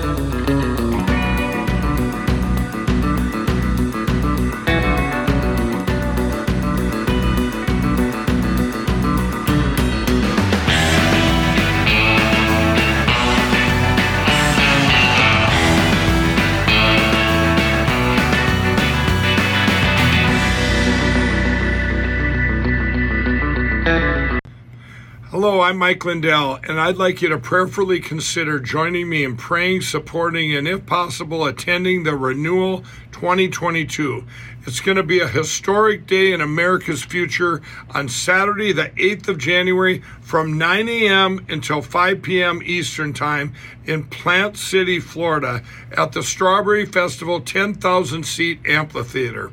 Hello, I'm Mike Lindell, and I'd like you to prayerfully consider joining me in praying, supporting, and if possible, attending the Renewal 2022. It's going to be a historic day in America's future on Saturday, the 8th of January, from 9 a.m. until 5 p.m. Eastern Time in Plant City, Florida, at the Strawberry Festival 10,000 seat amphitheater.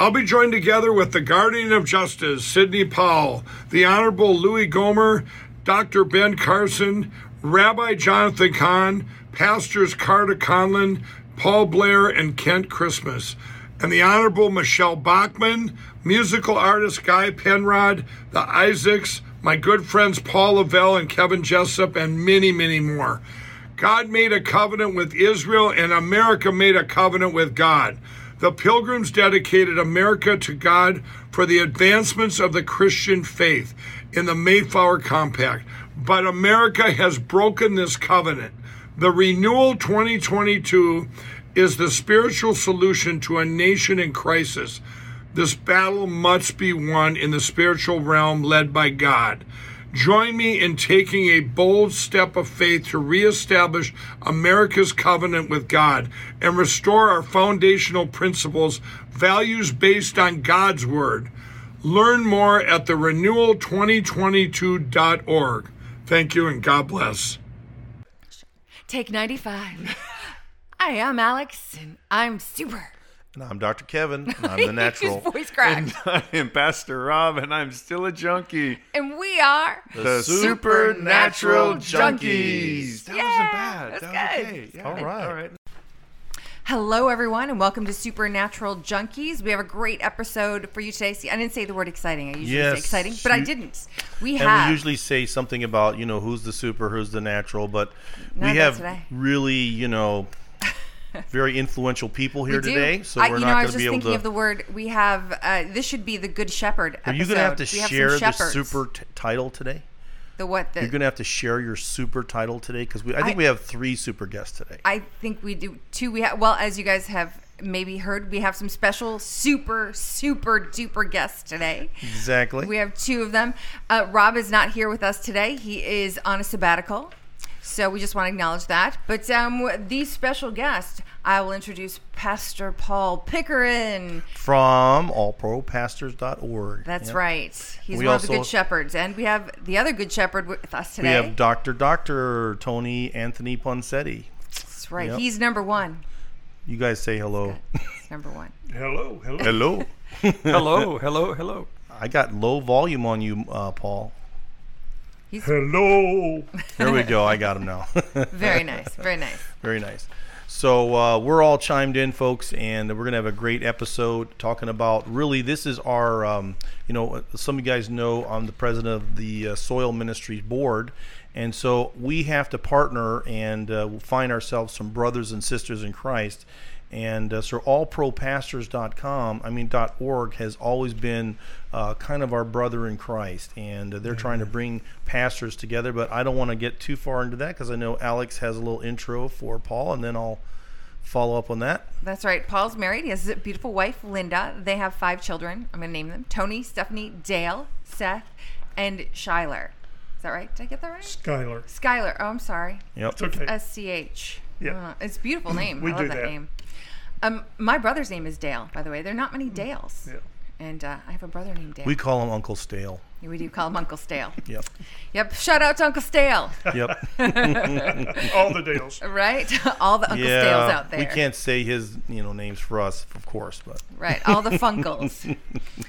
I'll be joined together with the Guardian of Justice, Sidney Powell, the Honorable Louis Gohmert, Dr. Ben Carson, Rabbi Jonathan Cahn, Pastors Carter Conlon, Paul Blair, and Kent Christmas, and the Honorable Michele Bachmann, musical artist Guy Penrod, the Isaacs, my good friends Paul Lavelle and Kevin Jessip, and many, many more. God made a covenant with Israel, and America made a covenant with God. The Pilgrims dedicated America to God for the advancements of the Christian faith in the Mayflower Compact. But America has broken this covenant. The Renewal 2022 is the spiritual solution to a nation in crisis. This battle must be won in the spiritual realm led by God. Join me in taking a bold step of faith to reestablish America's covenant with God and restore our foundational principles, values based on God's Word. Learn more at the renewal2022.org. Thank you and God bless. Take 95. I'm Alex, and I'm super. And I'm Dr. Kevin. And I'm the natural. His voice cracked. I am Pastor Rob, and I'm still a junkie. And we are. The, Supernatural Supernatural Junkies. Junkies. That Yeah, wasn't bad. that's that good. was okay. Yeah. All right. All right. Hello, everyone, and welcome to Supernatural Junkies. We have a great episode for you today. See, I didn't say the word exciting. I usually Yes, say exciting, but I didn't. We And have. we usually say something about, you know, who's the super, who's the natural, but Not we have today. really, you know, very influential people here today, so I, we're you not know, I going was to just be able thinking of the word. We have. Uh, this should be the Good Shepherd. Are you going to have to we have share the shepherds. super t- title today? The what? The, You're going to have to share your super title today because we. I think I- we have three super guests today. I think we do two. We have well, as you guys have maybe heard, we have some special super super duper guests today. exactly. We have two of them. Uh, Rob is not here with us today. He is on a sabbatical. So we just want to acknowledge that. But um, these special guests, I will introduce Pastor Paul Pickering. From allpropastors.org. That's Yep. right. He's We one of the good shepherds. And we have the other good shepherd with us today. We have Dr. Dr. Tony Anthony Ponsetti. That's right. Yep. He's number one. You guys say hello. He's number one. Hello, hello. hello. hello, hello, hello. I got low volume on you, uh, Paul. He's Hello. There we go. I got him now. very nice. Very nice. Very nice. So uh, we're all chimed in, folks, and we're gonna have a great episode talking about. Really, this is our. Um, you know, some of you guys know I'm the president of the uh, Soil Ministries Board, and so we have to partner and uh, find ourselves some brothers and sisters in Christ. And uh, so allpropastors.com, I mean .org, has always been uh, kind of our brother in Christ, and uh, they're trying to bring pastors together. But I don't want to get too far into that because I know Alex has a little intro for Paul, and then I'll follow up on that. That's right. Paul's married. He has a beautiful wife, Linda. They have five children. I'm going to name them Tony, Stephanie, Dale, Seth, and Shyler. Is that right? Did I get that right? Skylar. Skylar. Oh, I'm sorry. Yep. It's okay. S C H. Yeah. Uh, It's a beautiful name. We I love do that, that. name. Um, my brother's name is Dale, by the way. There are not many Dales. Yeah. And uh, I have a brother named Dale. We call him Uncle Stale. we do call him Uncle Stale. Yep. Yep. Shout out to Uncle Stale. Yep. All the Dales. right? All the Uncle Stales out there. We can't say his you know names for us, of course, but Right. All the Funkles.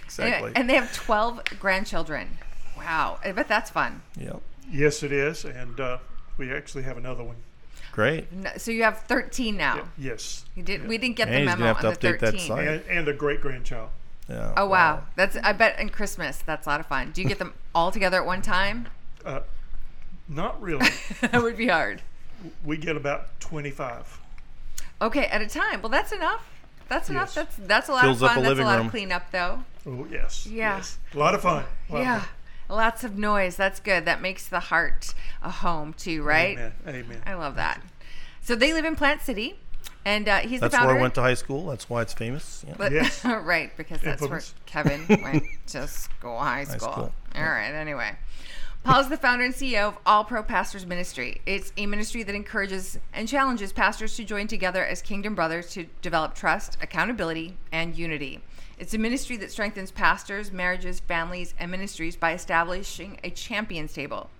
exactly. And they have 12 grandchildren. Wow. I bet that's fun. Yep. Yes, it is, and uh, we actually have another one. Great. So you have 13 now. Yes, You did. We didn't get And the he's memo gonna on to the update that 13. site. and, and a great grandchild. Yeah. Oh wow. That's I bet in Christmas that's a lot of fun. Do you get them all together at one time? Uh, not really. that would be hard. we get about 25. Okay, at a time. Well, that's enough. That's enough. Yes. That's that's a lot Fills of up fun. a That's a living lot room. of cleanup, though. Oh, yes. Yeah. yes. A lot of fun. A lot of Yeah, fun. Lots of noise. That's good. That makes the heart a home too, right? Amen. Amen. I love that. So they live in Plant City, and uh, he's That's the founder. where I went to high school. That's why it's famous. Yeah. But, Yes. right, because that's Infamous. where Kevin went to school, high school. school. All right, anyway. Paul is the founder and CEO of All Pro Pastors Ministry. It's a ministry that encourages and challenges pastors to join together as kingdom brothers to develop trust, accountability, and unity. It's a ministry that strengthens pastors, marriages, families, and ministries by establishing a champions table.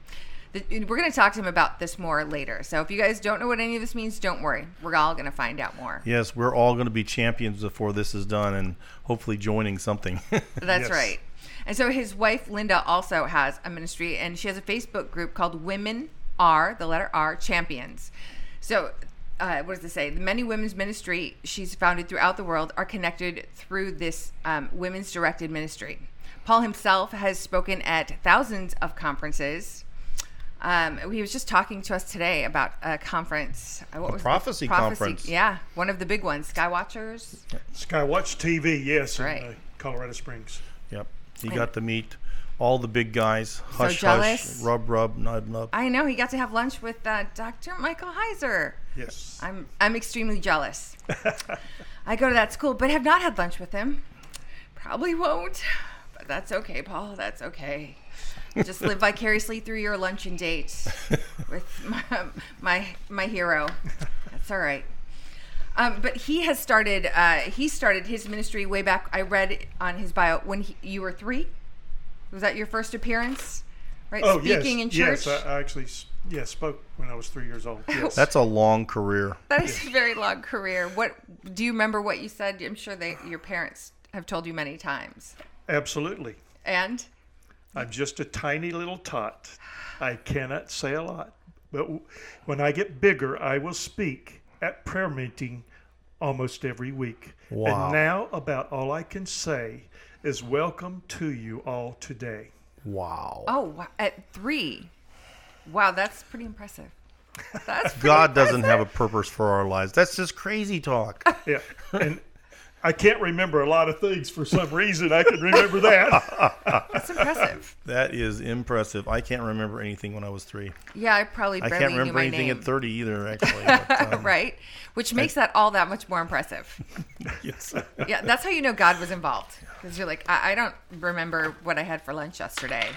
The- We're going to talk to him about this more later. So if you guys don't know what any of this means, don't worry. We're all going to find out more. Yes, we're all going to be champions before this is done, and hopefully joining something. That's Yes. right. And so his wife Linda also has a ministry, and she has a Facebook group called Women Are the letter R Champions. So, uh, what does it say? The many women's ministry she's founded throughout the world are connected through this um, women's directed ministry. Paul himself has spoken at thousands of conferences. Um, he was just talking to us today about a conference. Uh, what was the- prophecy conference. Yeah, one of the big ones, Skywatchers. Skywatch TV, yes, in Right. uh, Colorado Springs. yep. You got to meet all the big guys. Hush, jealous. hush, rub, rub, nub, nub. I know he got to have lunch with uh, Dr. Michael Heiser. Yes. I'm I'm extremely jealous. I go to that school, but have not had lunch with him. Probably won't, but that's okay, Paul. That's okay. Just live vicariously through your luncheon date with my my, my hero. That's all right. Um, but he has started. Uh, he started his ministry way back. I read on his bio when he, you were three. Was that your first appearance? Right, Oh, speaking yes. in church. Yes, I, I actually s- yeah, spoke when I was three years old. Yes. That's a long career. That is a very long career. What do you remember? What you said? I'm sure they, your parents have told you many times. Absolutely. And I'm just a tiny little tot. I cannot say a lot. But when I get bigger, I will speak at prayer meeting almost every week. Wow. And now, about all I can say is welcome to you all today. Wow. oh, wa- at three, wow, that's pretty impressive. That's pretty God doesn't have a purpose for our lives. That's just crazy talk. Yeah. And I can't remember a lot of things for some reason. I can remember that. That's impressive. that is impressive. I can't remember anything when I was three. Yeah, I probably I can't knew remember my anything name. at 30 either, actually. But, um, right, which makes that all that much more impressive. yes. Yeah, that's how you know God was involved because you're like, I, I don't remember what I had for lunch yesterday,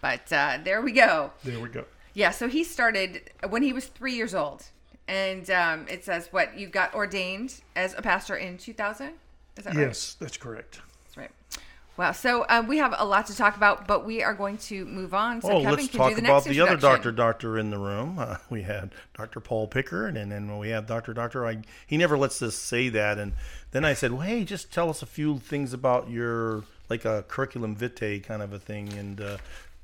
but uh, there we go. There we go. Yeah, so he started when he was three years old, and um, it says what you got ordained as a pastor in 2000. Is that right? Yes, that's correct. that's right. Wow. So um, we have a lot to talk about, but we are going to move on. So Oh, Kevin let's can talk do the about the other doctor doctor in the room. Uh, we had Dr. Paul Pickard, and then we have Dr. Doctor. I he never lets us say that. And then I said, well, hey, just tell us a few things about your like a curriculum vitae kind of a thing, and uh,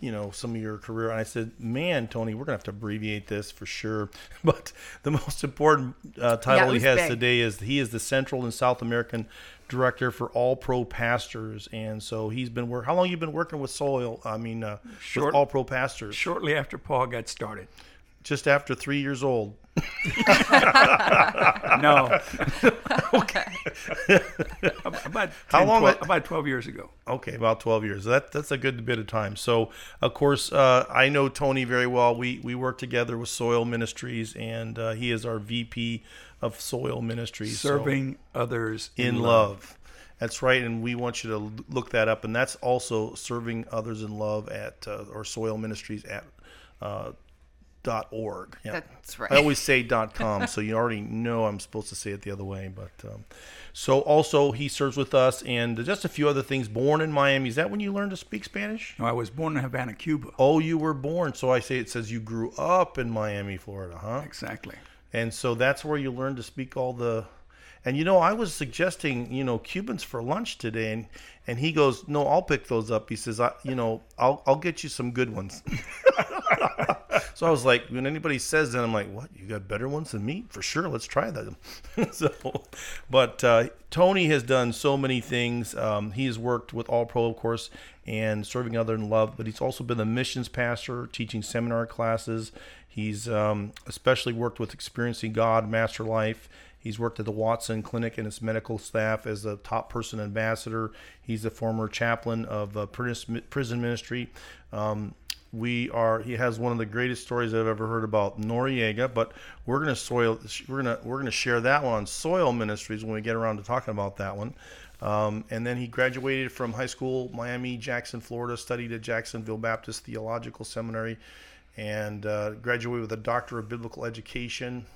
you know some of your career. And I said, man, Tony, we're gonna have to abbreviate this for sure. But the most important uh, title he has big. today is he is the Central and South American director for All Pro Pastors, and so he's been work. How long you been working with Soil? I mean, uh, with Short- All Pro Pastors. shortly after Paul got started. Just after three years old. No. okay. about 10, How long 12, it- about 12 years ago. Okay, about twelve years. That that's a good bit of time. So, of course, uh, I know Tony very well. We we work together with Soil Ministries, and uh, he is our VP of Soil Ministries. So- Serving others in love. That's right, and we want you to look that up. And that's also serving others in love at uh, or Soil Ministries at uh, dot org. Yeah. That's right. I always say dot com, so you already know I'm supposed to say it the other way. But um, so also he serves with us, and just a few other things. Born in Miami. Is that when you learned to speak Spanish? No, I was born in Havana, Cuba. Oh, you were born. So I say it says you grew up in Miami, Florida, huh? Exactly. And so that's where you learned to speak all the. And you know, I was suggesting, you know, Cubans for lunch today, and and he goes, "No, I'll pick those up." He says, "I, you know, I'll I'll get you some good ones." so I was like, when anybody says that, I'm like, "What? You got better ones than me? For sure, let's try them." so, but uh, Tony has done so many things. Um, he has worked with All Pro, of course, and serving other in love. But he's also been a missions pastor, teaching seminar classes. He's um, especially worked with Experiencing God, Master Life. He's worked at the Watson Clinic and its medical staff as a top person ambassador. He's the former chaplain of uh, prison ministry. Um, we are he has one of the greatest stories I've ever heard about Noriega, but we're gonna soil we're gonna we're gonna share that one on Soil Ministries when we get around to talking about that one. Um, and then he graduated from high school, Miami, Jackson, Florida, studied at Jacksonville Baptist Theological Seminary, and uh, graduated with a doctor of biblical education.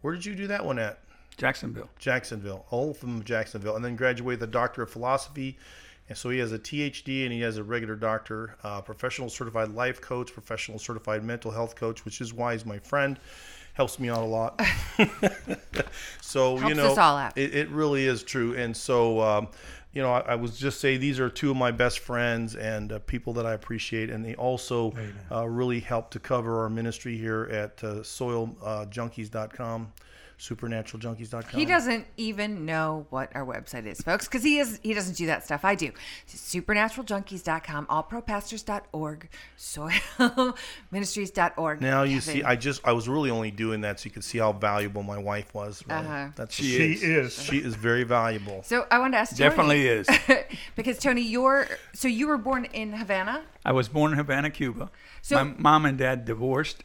Where did you do that one at? Jacksonville. Jacksonville, all from Jacksonville, and then graduated with a doctor of philosophy. And so he has a THD and he has a regular doctor, uh, professional certified life coach, professional certified mental health coach, which is why he's my friend. Helps me out a lot. so you know, us all out. It, it really is true. And so, um, you know, I, I was just say these are two of my best friends and uh, people that I appreciate, and they also uh, really help to cover our ministry here at uh, SoilJunkies.com, SupernaturalJunkies.com. He doesn't even know what our website is, folks, because he is he doesn't do that stuff. I do. Supernaturaljunkies.com, allpropastors.org, soilministries.org. Now you see, I just I was really only doing that so you could see how valuable my wife was. Really. Uh-huh. That's She She is. is. she is very valuable. So I want to ask Tony, Definitely is. because Tony, you're so you were born in Havana. I was born in Havana, Cuba. So- My mom and dad divorced.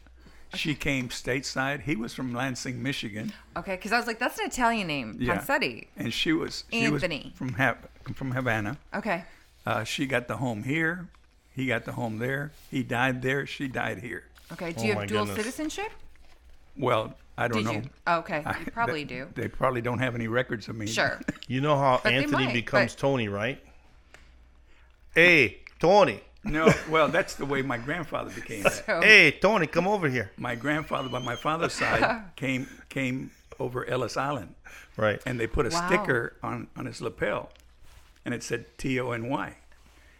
She came stateside. He was from Lansing, Michigan, Okay, because I was like, that's an Italian name, Yeah. Poncetti. and she was she Anthony. was from ha- from Havana. Okay, Uh, she got the home here. He got the home there. He died there. She died here. okay. Do Oh you have dual goodness. citizenship? Well, I don't Did know. you? Oh, okay, you probably they, do. They probably don't have any records of me. Sure. You know how they Anthony might, becomes but- Tony, right? Hey, Tony. No. Well, that's the way my grandfather became. So, Hey, Tony, come over here. My grandfather, by my father's side, came came over Ellis Island, Right. and they put a Wow. sticker on on his lapel, and it said T O N Y,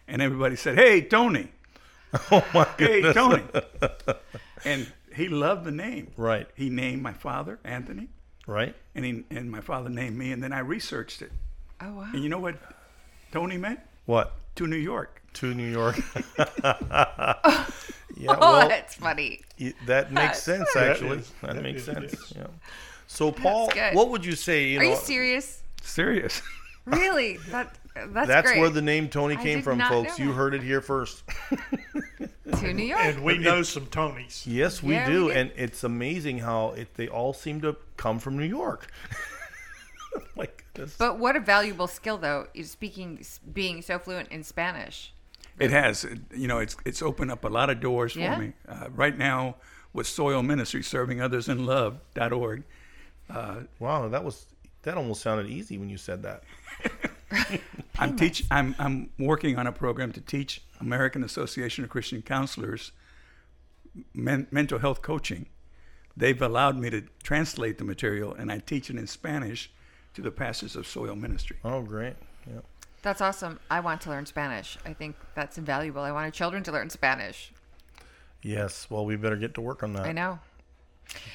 and everybody said, "Hey, Tony." oh my God. Hey. Tony. and he loved the name. Right. He named my father Anthony, Right. and he and my father named me, and then I researched it. oh wow. And you know what Tony meant? What? To New York. To New York. yeah. oh, Well, that's funny. that makes sense. That Actually, is- that, that makes is- sense. yes. Yeah. So, Paul, what would you say? You Are know, you serious? Serious. Really? That that's, That's great. where the name Tony came from, folks. You heard it here first. to New York. And we know some Tonys. yes, we Yeah, do, did. and it's amazing how it, they all seem to come from New York. My goodness. But what a valuable skill, though, is speaking, being so fluent in Spanish. It has, It- you know, it's it's opened up a lot of doors for Yeah. me. Uh, right now, with Soil Ministry, serving others in love.org, Wow, that was that almost sounded easy when you said that. I'm teach. I'm I'm working on a program to teach American Association of Christian Counselors men, mental health coaching. They've allowed me to translate the material, and I teach it in Spanish to the pastors of Soil Ministry. Oh, great. Yeah. That's awesome. I want to learn Spanish. I think that's invaluable. I want our children to learn Spanish. Yes. Well, we better get to work on that. I know.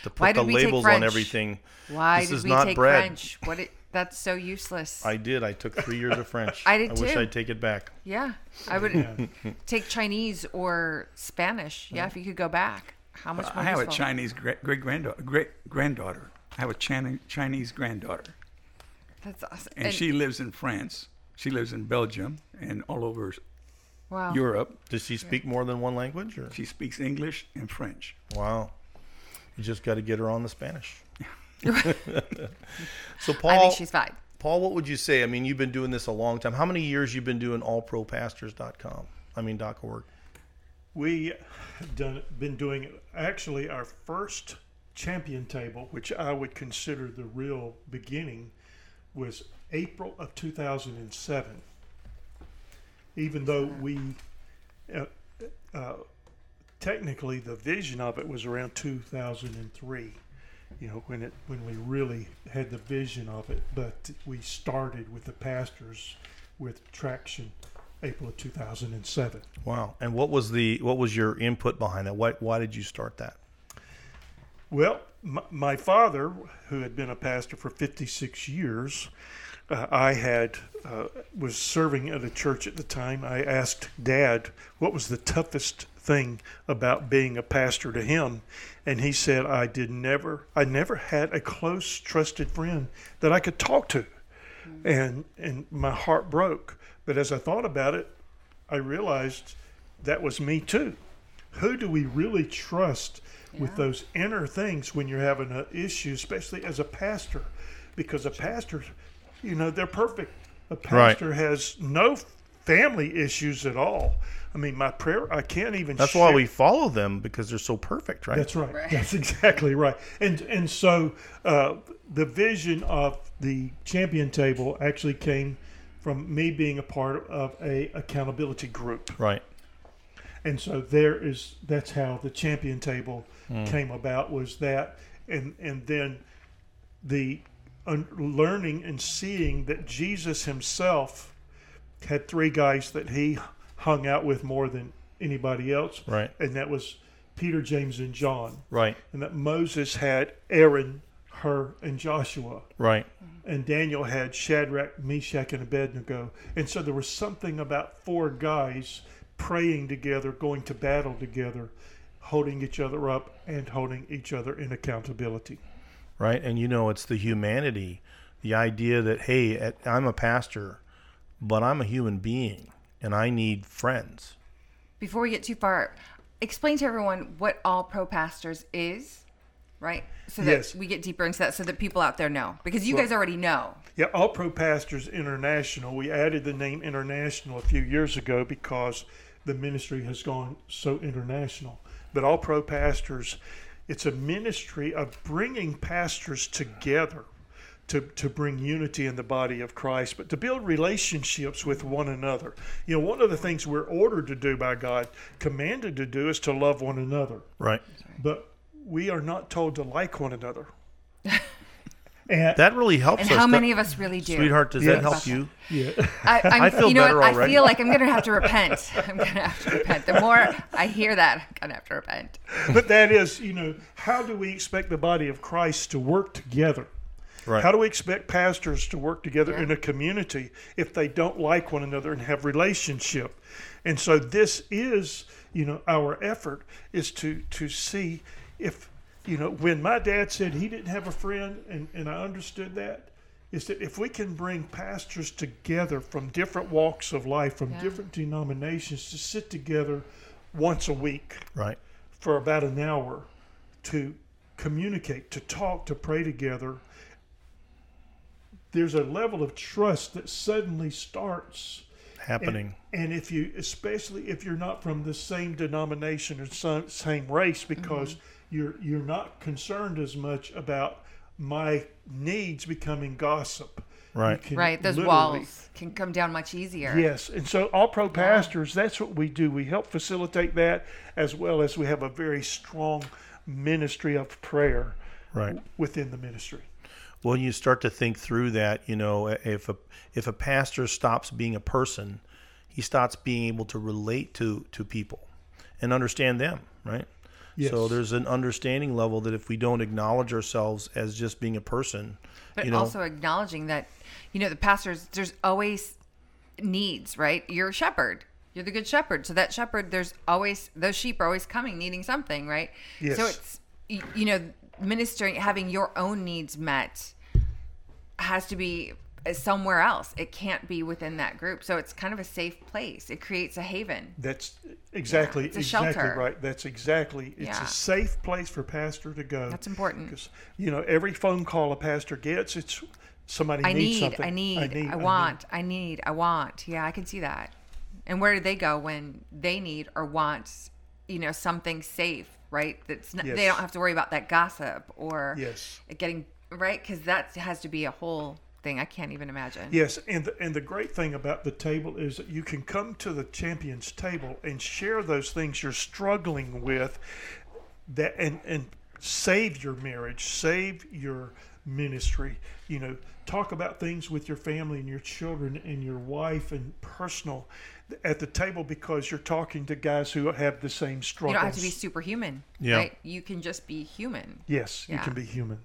To put Why the did we take labels on French? everything. Why This did is we not take bread. French? What? It, that's so useless. I did. I took three years of French. I did I wish too. I'd take it back. yeah, I would take Chinese or Spanish. Yeah, if you could go back. How much more I have a useful? Chinese great granddaughter. Great granddaughter. I have a Chinese Chinese granddaughter, That's awesome. and, she lives in France. She lives in Belgium and all over wow. Europe. Does she speak more than one language? Or? She speaks English and French. Wow. You just got to get her on the Spanish. so, Paul, I Paul, think she's fine. Paul, what would you say? I mean, you've been doing this a long time. How many years you've been doing allpropastors.com? I mean, .org. We have done been doing actually our first champion table, which I would consider the real beginning, was April of 2007. Even though we, uh, uh, technically, the vision of it was around 2003. You know, when it when we really had the vision of it, but we started with the pastors with traction, April of 2007. Wow. And what was the what was your input behind that? Why why did you start that? Well, my, father, who had been a pastor for 56 years, uh, I had uh, was serving at a church at the time. I asked Dad what was the toughest thing about being a pastor to him, and he said I did never I never had a close trusted friend that I could talk to, and and my heart broke. But as I thought about it, I realized that was me too. Who do we really trust with those inner things when you're having an issue, especially as a pastor? Because a pastor, you know, they're perfect. A pastor has no family issues at all. I mean, my prayer, I can't even. That's why we follow them because they're so perfect, right? That's right. That's exactly right. And and so uh, the vision of the champion table actually came from me being a part of a accountability group. Right. And so there is that's how the champion table Hmm. came about was that and and then the un- learning and seeing that jesus himself had three guys that he hung out with more than anybody else Right. and that was peter james and john Right. and that moses had aaron Hur and joshua Right. and Daniel had Shadrach, Meshach, and Abednego. And so there was something about four guys praying together, going to battle together, holding each other up, and holding each other in accountability. right? And you know, it's the humanity, the idea that hey, at- I'm a pastor, but I'm a human being and I need friends. Before we get too far, explain to everyone what All Pro Pastors is, right? So that Yes. we get deeper into that so that people out there know. Because you guys already know. Yeah, All Pro Pastors International. We added the name international a few years ago because the ministry has gone so international. But All Pro Pastors, it's a ministry of bringing pastors together to, to bring unity in the body of Christ, but to build relationships with one another. You know, one of the things we're ordered to do by God, commanded to do, is to love one another Right. but we are not told to like one another. and That really helps And us. how That- many of us really do? Sweetheart, does Yes. that help you? yeah, I, I'm, I feel you know better what? I feel like I'm going to have to repent. I'm going to have to repent. The more I hear that, I'm going to have to repent. but that is, you know, how do we expect the body of Christ to work together? Right. How do we expect pastors to work together Yeah. in a community if they don't like one another and have relationship? And so this is, you know, our effort is to to see if, you know, when my dad said he didn't have a friend and, and I understood that, is that if we can bring pastors together from different walks of life, from Yeah. different denominations to sit together once a week Right. for about an hour to communicate, to talk, to pray together, there's a level of trust that suddenly starts. Happening. And, and if you, especially if you're not from the same denomination or some, same race, because mm-hmm. You're you're not concerned as much about my needs becoming gossip. Right. Right. Those walls can come down much easier. Yes, and so all pro pastors, that's what we do. We help facilitate that as well as we have a very strong ministry of prayer Right. within the ministry. Well, you start to think through that, you know, if a if a pastor stops being a person, he stops being able to relate to to people and understand them, right? Yes. So there's an understanding level that if we don't acknowledge ourselves as just being a person, But you know, also acknowledging that, you know, the pastors, there's always needs, right? You're a shepherd. You're the good shepherd. So that shepherd, there's always, those sheep are always coming needing something, right? Yes. So it's, you know, ministering, having your own needs met has to be somewhere else. It can't be within that group. So it's kind of a safe place. It creates a haven. That's exactly it's a exactly shelter. right. That's exactly it's Yeah. a safe place for pastor to go. That's important. because you know every phone call a pastor gets, it's somebody I needs need, something. I need, I, need, I want, I need, I want. Yeah, I can see that. And where do they go when they need or want, you know, something safe, right? That's not, they don't have to worry about that gossip or Yes. getting right because that has to be a whole thing. I can't even imagine. Yes, and the, and the great thing about the table is that you can come to the champions table and share those things you're struggling with, that and and save your marriage, save your ministry. You know, talk about things with your family and your children and your wife and personal at the table because you're talking to guys who have the same struggles. You don't have to be superhuman, Yeah. right? You can just be human. yes, you can be human.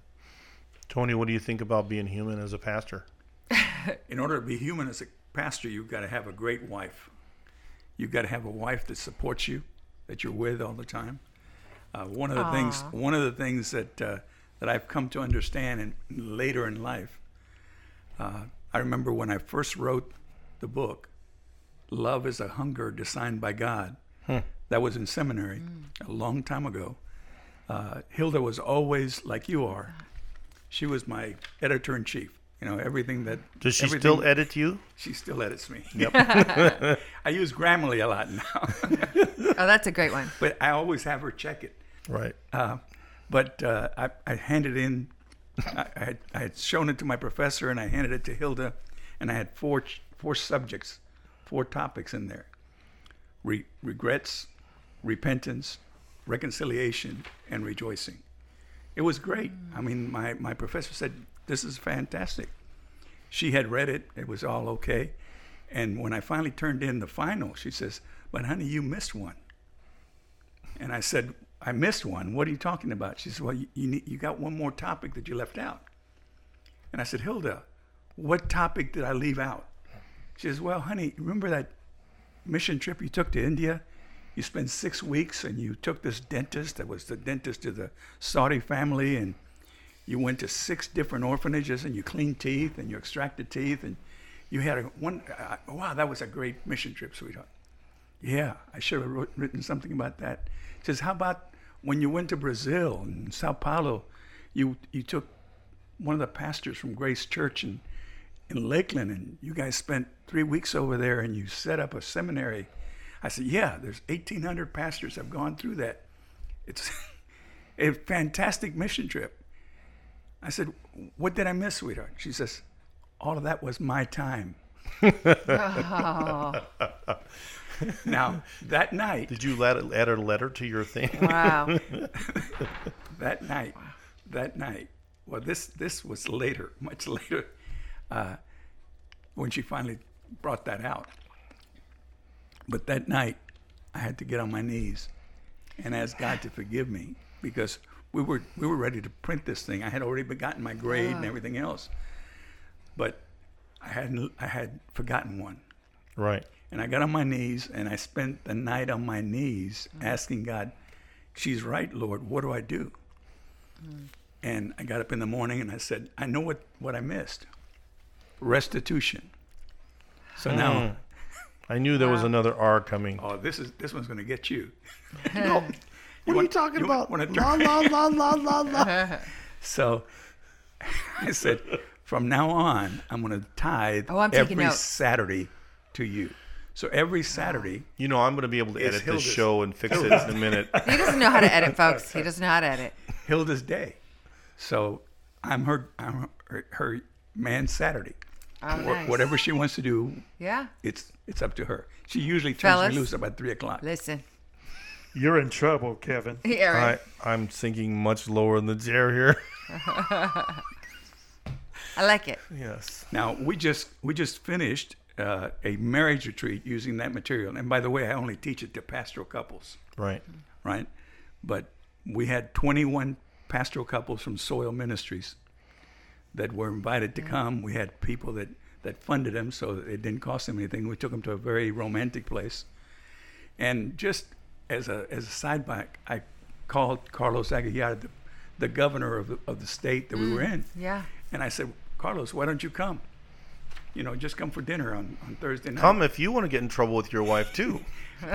Tony, what do you think about being human as a pastor? in order to be human as a pastor, you've got to have a great wife. You've got to have a wife that supports you, that you're with all the time. Uh, one of the things, one of the things that uh, that I've come to understand, and later in life, uh, I remember when I first wrote the book, "Love is a Hunger Designed by God." That was in seminary a long time ago. Uh, Hilda was always like you are. She was my editor in chief. You know everything that. Does she still edit you? She still edits me. Yep. I use Grammarly a lot now, Oh, that's a great one. but I always have her check it. Right. Uh, but uh, I, I handed in, I, I, had, I had shown it to my professor and I handed it to Hilda, and I had four, four subjects, four topics in there Re- regrets, repentance, reconciliation, and rejoicing. It was great. I mean, my, my professor said, This is fantastic. She had read it, it was all okay. And when I finally turned in the final, she says, But honey, you missed one. And I said, I missed one. What are you talking about? She said, Well, you, you, need, you got one more topic that you left out. And I said, Hilda, what topic did I leave out? She says, Well, honey, remember that mission trip you took to India? You spent six weeks and you took this dentist that was the dentist of the Saudi family, and you went to six different orphanages and you cleaned teeth and you extracted teeth, and you had a one. Uh, wow, that was a great mission trip, sweetheart. Yeah, I should have wrote, written something about that. He says, how about when you went to Brazil and Sao Paulo, you you took one of the pastors from Grace Church in, in Lakeland, and you guys spent three weeks over there, and you set up a seminary. I said, yeah, there's 1,800 pastors have gone through that. It's a fantastic mission trip. I said, what did I miss, sweetheart? She says, all of that was my time. Now, that night, Did you let add a letter to your thing? Wow. that night, that night. Well, this this was later, much later, uh, when she finally brought that out. But that night, I had to get on my knees and ask God to forgive me because we were we were ready to print this thing. I had already begotten my grade and everything else, but I hadn't I had forgotten one. right. And I got on my knees and I spent the night on my knees Mm. asking God, She's right, Lord, what do I do? Mm. And I got up in the morning and I said, I know what, what I missed restitution. So Mm. now, I knew there was Wow. another R coming. oh, this is this one's going to get you. What are you want- talking you about? wanna La la la la la la. So I said, from now on, I'm going to tithe Oh, I'm taking every notes. Saturday to you. So every Saturday, You know, I'm going to be able to It's edit this Hilda's- show and fix it in a minute. He doesn't know how to edit, folks. He doesn't know how to edit. Hilda's day. So I'm her, I'm her, her man Saturday. Oh, Wha- nice. Whatever she wants to do, Yeah. it's it's up to her. She usually turns Fellas. me loose about three o'clock. Listen. You're in trouble, Kevin. Aaron. I, I'm sinking much lower in the chair here. I like it. yes. Now we just we just finished uh, a marriage retreat using that material. And by the way, I only teach it to pastoral couples, Right. right? But we had 21 pastoral couples from Soil Ministries that were invited to come. We had people that that funded them, so it didn't cost them anything. We took them to a very romantic place, and just as a as a sideback, I called Carlos Aguilar, the, the governor of the, of the state that we were mm, in, Yeah. and I said, Carlos, why don't you come? You know, just come for dinner on, on Thursday night. Come if you want to get in trouble with your wife, too.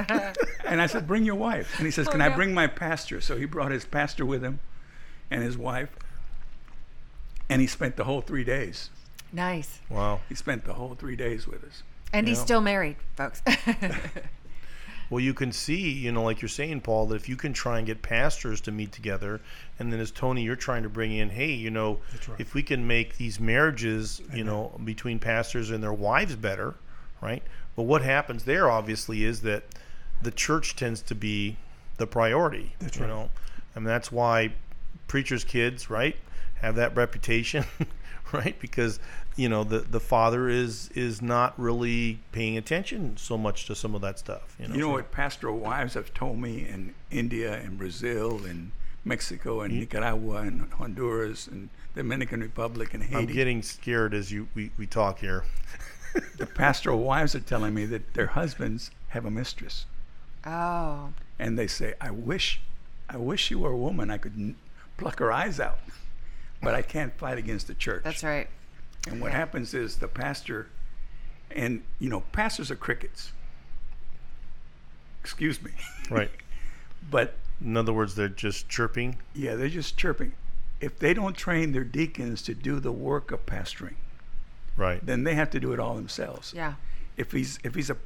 And I said, bring your wife. And he says, Oh, can I bring my pastor? So he brought his pastor with him and his wife. And he spent the whole three days. Nice. Wow. He spent the whole three days with us. And he's Yeah. still married, folks. Well, you can see, you know, like you're saying, Paul, that if you can try and get pastors to meet together, and then as Tony, you're trying to bring in, hey, you know, right. if we can make these marriages, you know, between pastors and their wives better, right? But what happens there, obviously, is that the church tends to be the priority. That's you right. know, and that's why preachers' kids, right, have that reputation, right? Because you know the the father is is not really paying attention so much to some of that stuff. You know, You know what pastoral wives have told me in India and Brazil and Mexico and mm-hmm. Nicaragua and Honduras and Dominican Republic and Haiti. I'm getting scared as you we, we talk here. the pastoral wives are telling me that their husbands have a mistress, Oh, and they say, "I wish, I wish you were a woman. I could n- pluck her eyes out, but I can't fight against the church." that's right. And what Yeah. happens is the pastor, and you know, pastors are crickets. Excuse me, Right. but In other words, they're just chirping. yeah, they're just chirping. If they don't train their deacons to do the work of pastoring, Right. then they have to do it all themselves. Yeah. If he's if he's a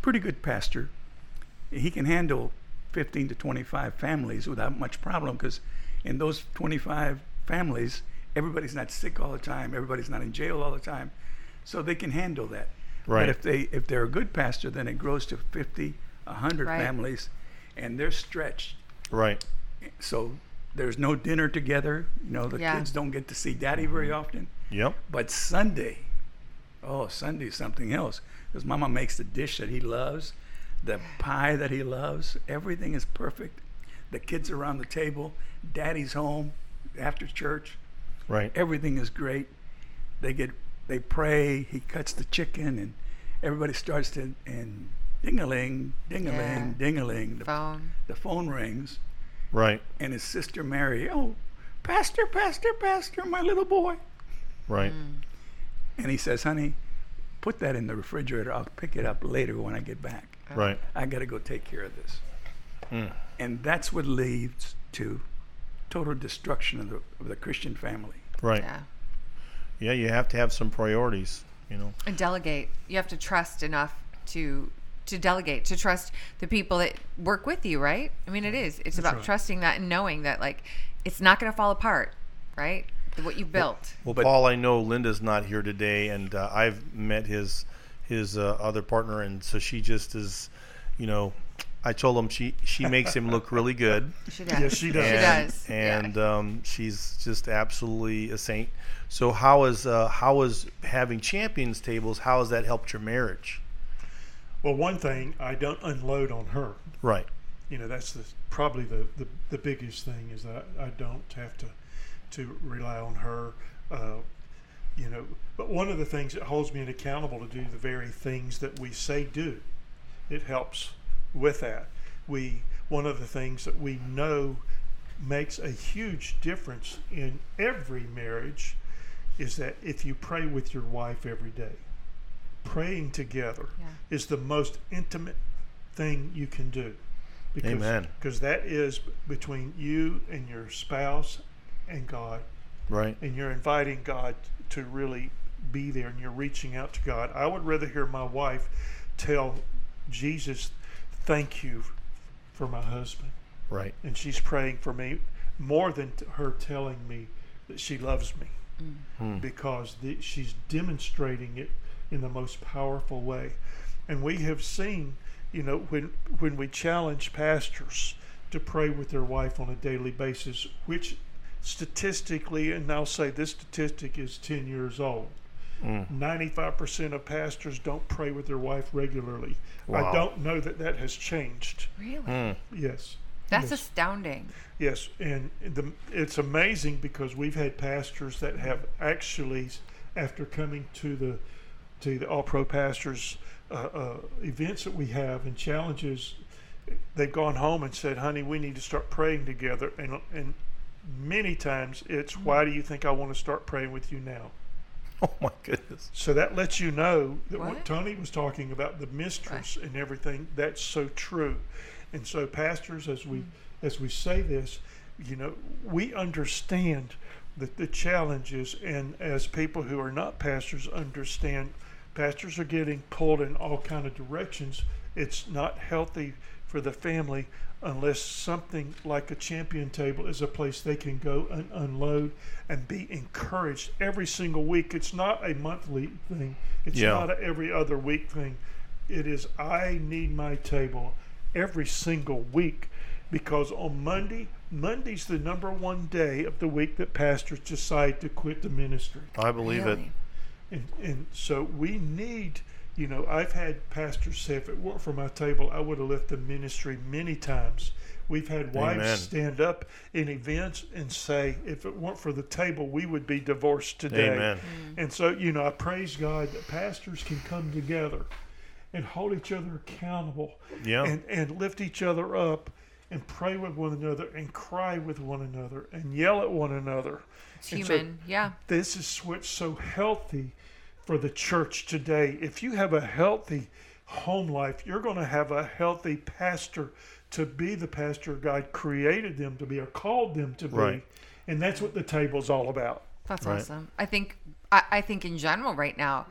pretty good pastor, he can handle 15 to 25 families without much problem because in those 25 families, everybody's not sick all the time, everybody's not in jail all the time, so they can handle that. Right. But if they if they're a good pastor, then it grows to 50, 100 Right. families, and they're stretched. Right. So there's no dinner together. You know, the Yeah. kids don't get to see daddy very mm-hmm. often. Yep. But Sunday, oh, Sunday's something else. Because Mama makes the dish that he loves, the pie that he loves. Everything is perfect. The kids are around the table. Daddy's home after church. Right. Everything is great. They get, they pray. He cuts the chicken, and everybody starts to and ding-a-ling, ding-a-ling, Yeah. ding-a-ling. The, Phone. the phone rings, Right. and his sister Mary, oh, Pastor, Pastor, Pastor, my little boy. Right. And he says, honey, put that in the refrigerator. I'll pick it up later when I get back. Right. I got to go take care of this. Hmm. And that's what leads to total destruction of the, of the Christian family. Right. Yeah. Yeah. You have to have some priorities. You know. And delegate. You have to trust enough to to delegate, to trust the people that work with you, right? I mean, it is. It's about right. trusting that and knowing that like it's not going to fall apart, right? What you built. Well, But- Paul, I know Linda's not here today, and uh, I've met his his uh, other partner, and so she just is, you know, I told him she she makes him look really good, She does. Yes, she does. She and, does. yeah. and um, she's just absolutely a saint. So how is uh, how is having champions tables? How has that helped your marriage? Well, one thing I don't unload on her. Right. You know, that's the, probably the, the, the biggest thing is that I don't have to to rely on her. Uh, you know, but one of the things that holds me accountable to do the very things that we say do, it helps with that. We one of the things that we know makes a huge difference in every marriage is that if you pray with your wife every day, praying together Yeah. is the most intimate thing you can do. Because, Amen. Because that is between you and your spouse and God, Right. and you're inviting God to really be there, and you're reaching out to God. I would rather hear my wife tell Jesus, "Thank you for my husband," Right. and she's praying for me more than t- her telling me that she loves me. Mm. Hmm. Because the, she's demonstrating it in the most powerful way. And we have seen you know when when we challenge pastors to pray with their wife on a daily basis which statistically and I'll say this statistic is 10 years old 95% of pastors don't pray with their wife regularly Wow. i don't know that that has changed really? yes That's Yes. astounding. Yes, and the, it's amazing because we've had pastors that have actually, after coming to the to the All Pro Pastors uh, uh, events that we have and challenges, they've gone home and said, "Honey, we need to start praying together." And and many times it's, "Why do you think I want to start praying with you now?" Oh my goodness. So that lets you know that what, What? Tony was talking about the mistress and everything that's so true. And so pastors as we mm-hmm. as we say this, you know, we understand that the challenges and as people who are not pastors understand pastors are getting pulled in all kind of directions. It's not healthy for the family unless something like a champion table is a place they can go and unload and be encouraged every single week. It's not a monthly thing. It's Yeah. not a every other week thing. It is I need my table every single week because on Monday, Monday's the number one day of the week that pastors decide to quit the ministry. I believe it. And, and so we need You know, I've had pastors say, if it weren't for my table, I would have left the ministry many times. We've had wives Amen. stand up in events and say, if it weren't for the table, we would be divorced today. Amen. Mm. And so, you know, I praise God that pastors can come together and hold each other accountable Yeah. and, and lift each other up and pray with one another and cry with one another and yell at one another. It's And so human. yeah. this is what's so healthy for the church today. If you have a healthy home life, you're going to have a healthy pastor to be the pastor God created them to be or called them to be. Right. And that's what the table's all about. That's Right. awesome. I think I, I think in general right now,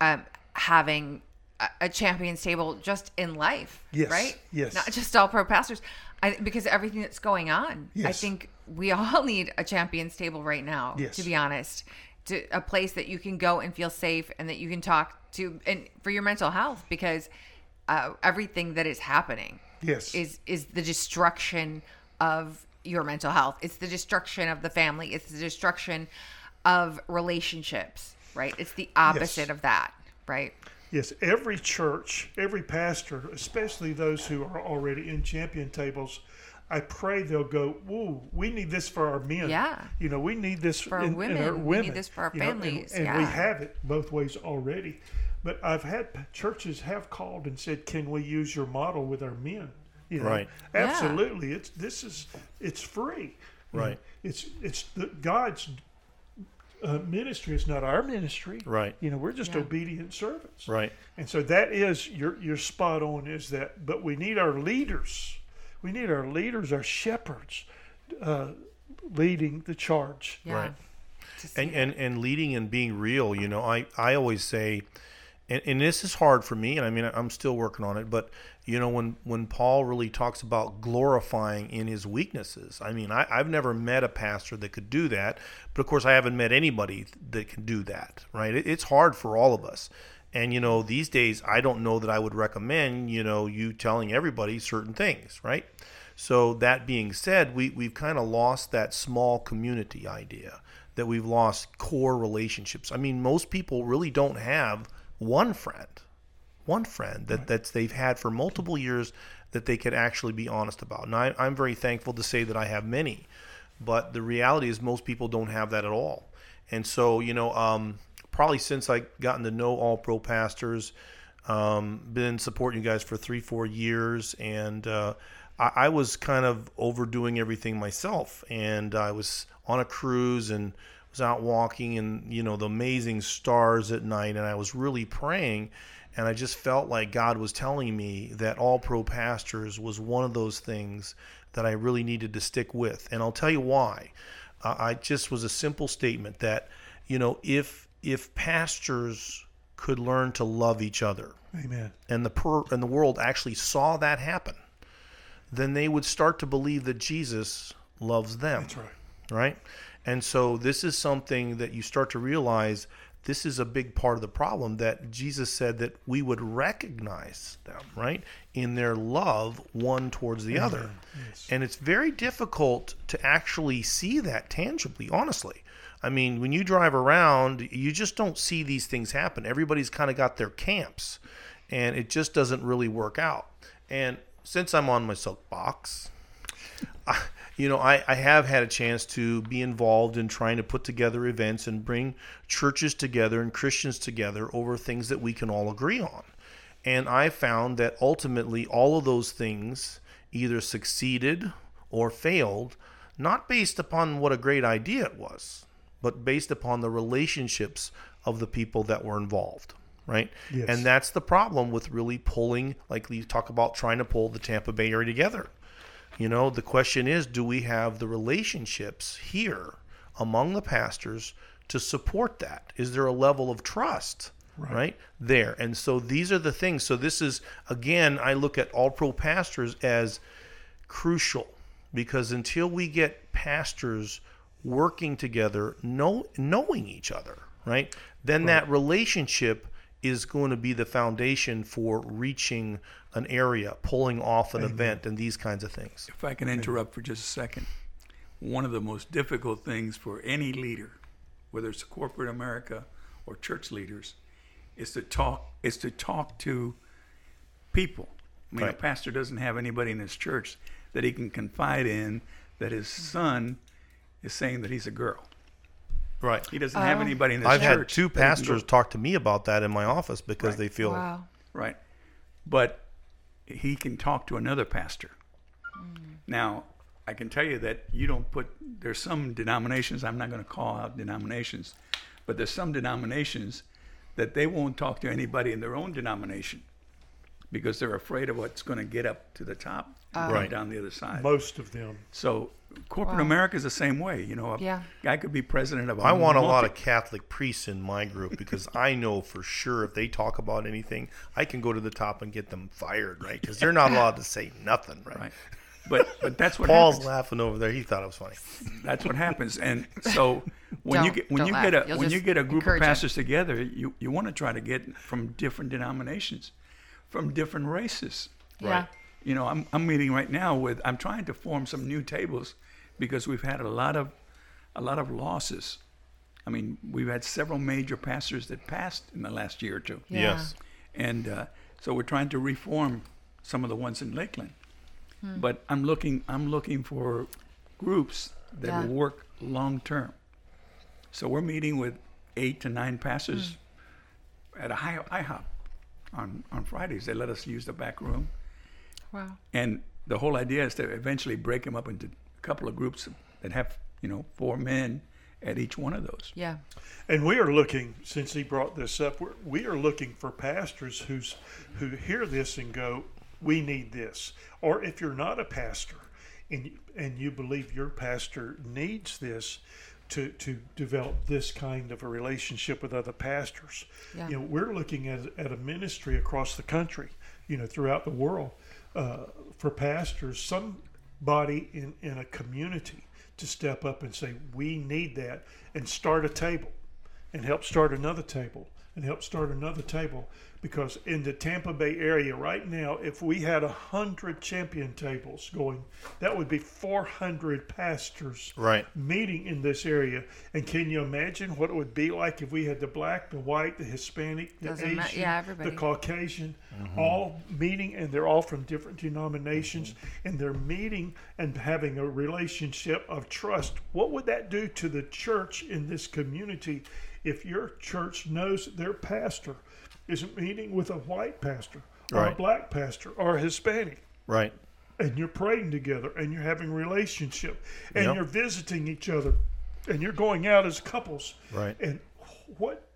um, having a, a champions table just in life, Yes, right? yes. Not just all pro pastors. I, because everything that's going on, I think we all need a champions table right now. Yes. To be honest, to a place that you can go and feel safe and that you can talk to and for your mental health because uh, everything that is happening Yes. is is the destruction of your mental health. It's the destruction of the family. It's the destruction of relationships, right? It's the opposite Yes. of that, right? Yes, every church, every pastor, especially those who are already in champion tables, I pray they'll go, Whoa, we need this for our men. Yeah. You know, we need this For our in, in women. our We need this for our you know, and- families. and, we have it both ways already. But I've had churches have called and said, Can we use your model with our men? You know, Right. Yeah. Absolutely. It's this is it's free. Right. It's it's the God's uh, ministry. It's not our ministry. Right. You know, we're just Yeah. obedient servants. Right. And so that is you're you're spot on. Is that? But we need our leaders. We need our leaders, our shepherds, uh, leading the charge. Yeah. Right. And, and and leading and being real you know i i always say and, and this is hard for me and i mean i'm still working on it but you know when when paul really talks about glorifying in his weaknesses i mean I, i've never met a pastor that could do that but of course i haven't met anybody that can do that right it, it's hard for all of us and you know these days i don't know that i would recommend you know you telling everybody certain things right so that being said, we we've kind of lost that small community idea. That we've lost core relationships. I mean, most people really don't have one friend, one friend that that's they've had for multiple years that they could actually be honest about. And I, I'm very thankful to say that I have many, but the reality is most people don't have that at all. And so, you know, um, probably since I gotten to know all pro pastors, um, been supporting you guys for three, four years, and uh, I, I was kind of overdoing everything myself. And I was on a cruise and was out walking, and you know the amazing stars at night, and I was really praying. And I just felt like God was telling me that all pro pastors was one of those things that I really needed to stick with. And I'll tell you why. Uh, I just was a simple statement that, you know, if if pastors could learn to love each other, Amen. and the per, and the world actually saw that happen, then they would start to believe that Jesus loves them. That's right. Right? And so this is something that you start to realize this is a big part of the problem that Jesus said that we would recognize them, right? In their love one towards the other. Yes. And it's very difficult to actually see that tangibly, honestly. I mean, when you drive around, you just don't see these things happen. Everybody's kind of got their camps, and it just doesn't really work out. And since I'm on my soapbox, you know, I, I have had a chance to be involved in trying to put together events and bring churches together and Christians together over things that we can all agree on. And I found that ultimately all of those things either succeeded or failed, not based upon what a great idea it was, but based upon the relationships of the people that were involved. Right. Yes. And that's the problem with really pulling, like you talk about trying to pull the Tampa Bay area together. You know, the question is do we have the relationships here among the pastors to support that? Is there a level of trust? Right. there. And so these are the things. So this is again, I look at all pro pastors as crucial because until we get pastors working together, know, knowing each other, right? Then that relationship is going to be the foundation for reaching an area, pulling off an event, and these kinds of things. If I can interrupt for just a second, one of the most difficult things for any leader, whether it's corporate America or church leaders, is to talk is to talk to people. I mean, Right. a pastor doesn't have anybody in his church that he can confide in that his son is saying that he's a girl. Right. He doesn't have oh. anybody in his I've church. had two that he can go- pastors talk to me about that in my office because Right. they feel Wow. Right. But he can talk to another pastor. Mm. Now, I can tell you that you don't put, there's some denominations, I'm not going to call out denominations, but there's some denominations that they won't talk to anybody in their own denomination because they're afraid of what's going to get up to the top and oh. come Right. down the other side. Most of them. So corporate Wow. America is the same way. You know, a Yeah. guy could be president of a I want a lot of Catholic priests in my group because I know for sure if they talk about anything, I can go to the top and get them fired, right? Because they're not allowed to say nothing, right? Right. But but that's what Paul's happens. laughing over there. He thought it was funny. That's what happens. And so when you Don't- get when you laugh. get a You'll when you get a group of encourage 'em. pastors together, you you want to try to get from different denominations, from different races. Yeah. You know, I'm I'm meeting right now with I'm trying to form some new tables because we've had a lot of a lot of losses. I mean, we've had several major pastors that passed in the last year or two. Yeah. Yes. And uh, so we're trying to reform some of the ones in Lakeland. Hmm. But I'm looking I'm looking for groups that Yeah. will work long term. So we're meeting with eight to nine pastors Hmm. at a high IHOP on, on Fridays. They let us use the back room. Wow. And the whole idea is to eventually break them up into a couple of groups that have, you know, four men at each one of those. Yeah. And we are looking, since he brought this up, we're, we are looking for pastors who's who hear this and go, "We need this." Or if you're not a pastor, and you- and you believe your pastor needs this to to develop this kind of a relationship with other pastors, Yeah. you know, we're looking at at a ministry across the country, you know, throughout the world, uh, for pastors, somebody in in a community to step up and say, "We need that," and start a table and help start another table and help start another table because in the Tampa Bay area right now if we had a hundred champion tables going that would be 400 pastors Right. meeting in this area. And can you imagine what it would be like if we had the black the white the Hispanic the Doesn't Asian ma- yeah, the Caucasian mm-hmm. all meeting and they're all from different denominations mm-hmm. and they're meeting and having a relationship of trust. What would that do to the church in this community if your church knows their pastor is a meeting with a white pastor or a black pastor or a Hispanic Right. and you're praying together and you're having relationship and Yep. you're visiting each other and you're going out as couples Right. and what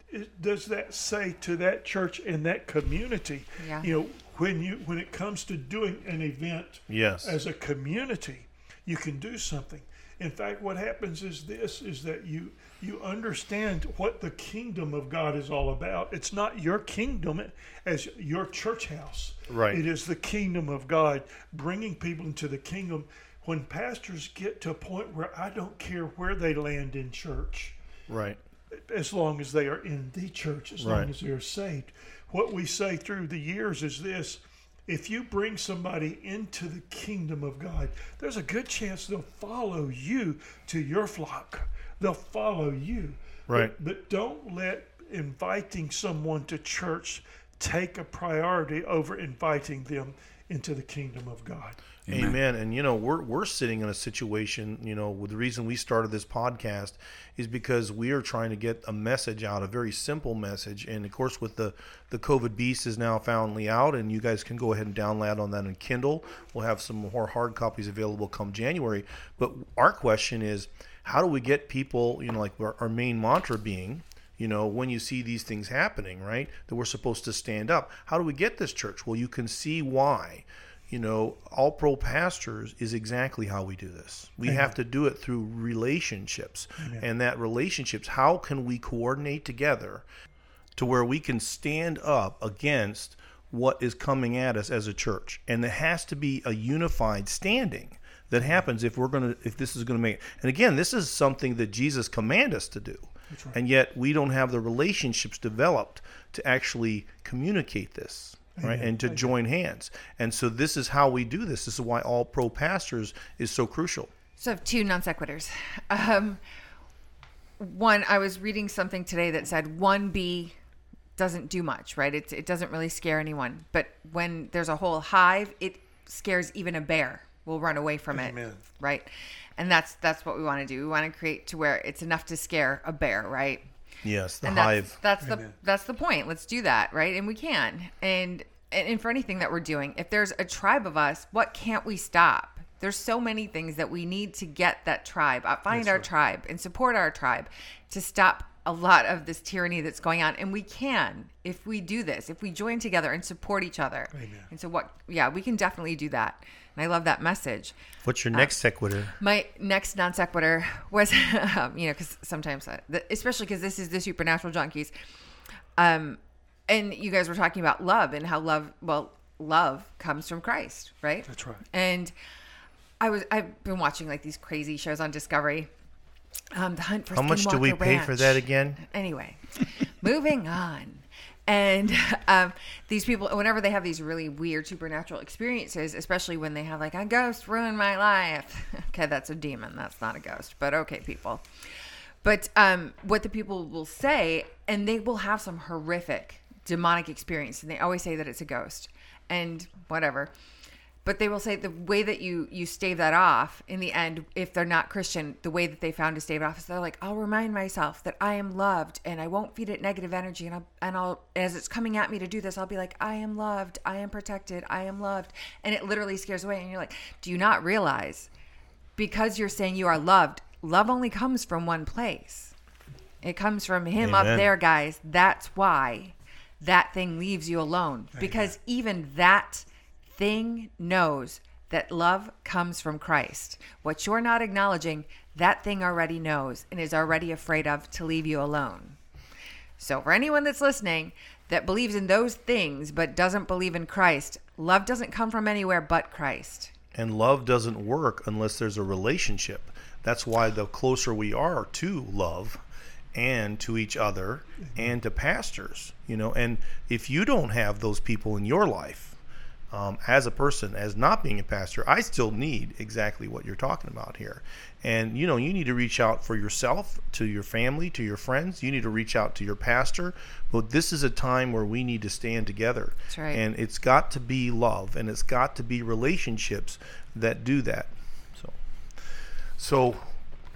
does that say to that church and that community Yeah. you know when you when it comes to doing an event Yes. as a community you can do something in fact what happens is this is that you you understand what the kingdom of god is all about it's not your kingdom as your church house Right. it is the kingdom of god bringing people into the kingdom when pastors get to a point where i don't care where they land in church Right. as long as they are in the church, as Right. long as they are saved. What we say through the years is this if you bring somebody into the kingdom of God, there's a good chance they'll follow you to your flock. They'll follow you. Right. But, but don't let inviting someone to church take a priority over inviting them into the kingdom of God. Amen. And you know, we're we're sitting in a situation, you know, with the reason we started this podcast is because we are trying to get a message out, a very simple message. And of course with the the COVID beast is now finally out and you guys can go ahead and download on that in Kindle. We'll have some more hard copies available come January. But our question is how do we get people, you know, like our main mantra being you know, when you see these things happening, right, that we're supposed to stand up. How do we get this church? Well, you can see why. You know, all pro pastors is exactly how we do this. We have to do it through relationships. And that relationships, how can we coordinate together to where we can stand up against what is coming at us as a church? And there has to be a unified standing that happens if we're going to if this is going to make and again this is something that jesus commanded us to do and yet we don't have the relationships developed to actually communicate this right and to join hands and so this is how we do this this is why all pro pastors is so crucial So I have two non sequiturs. Um, one, I was reading something today that said one bee doesn't do much, right? It it doesn't really scare anyone. But when there's a whole hive, it scares even a bear. Will run away from it, right? And that's that's what we want to do. We want to create to where it's enough to scare a bear, right? Yes, the and hive. That's, that's the Amen. that's the point. Let's do that, right? And we can. And, and and for anything that we're doing, if there's a tribe of us, what can't we stop? There's so many things that we need to get that tribe, uh, find That's our right. tribe, and support our tribe to stop a lot of this tyranny that's going on. And we can if we do this, if we join together and support each other. Amen. And so what? Yeah, we can definitely do that. And I love that message. What's uh, your next sequitur? My next non sequitur was, um, you know, because sometimes, I, especially because this is the supernatural junkies, um, and you guys were talking about love and how love, well, love comes from Christ, right? That's right. And I was, I've been watching like these crazy shows on Discovery. Um, the Hunt for How much do we Skinwalker pay for that again? Anyway, moving on. And um, these people, whenever they have these really weird supernatural experiences, especially when they have like a ghost ruined my life. okay, that's a demon. That's not a ghost. But okay, people. But um, what the people will say, and they will have some horrific demonic experience, and they always say that it's a ghost, and whatever. But they will say the way that you you stave that off in the end, if they're not Christian, the way that they found to stave it off is they're like, I'll remind myself that I am loved, and I won't feed it negative energy, and I'll and I'll as it's coming at me to do this, I'll be like, I am loved, I am protected, I am loved, and it literally scares away, and you're like, do you not realize because you're saying you are loved, love only comes from one place. It comes from him up there, guys. That's why that thing leaves you alone. Because even that thing knows that love comes from Christ. What you're not acknowledging, that thing already knows and is already afraid of to leave you alone. So, for anyone that's listening that believes in those things but doesn't believe in Christ, love doesn't come from anywhere but Christ. And love doesn't work unless there's a relationship. That's why the closer we are to love and to each other and to pastors, you know, and if you don't have those people in your life, um, as a person, as not being a pastor, I still need exactly what you're talking about here. And you know, you need to reach out for yourself, to your family, to your friends. You need to reach out to your pastor. But this is a time where we need to stand together. That's right. And it's got to be love, and it's got to be relationships that do that. So, so,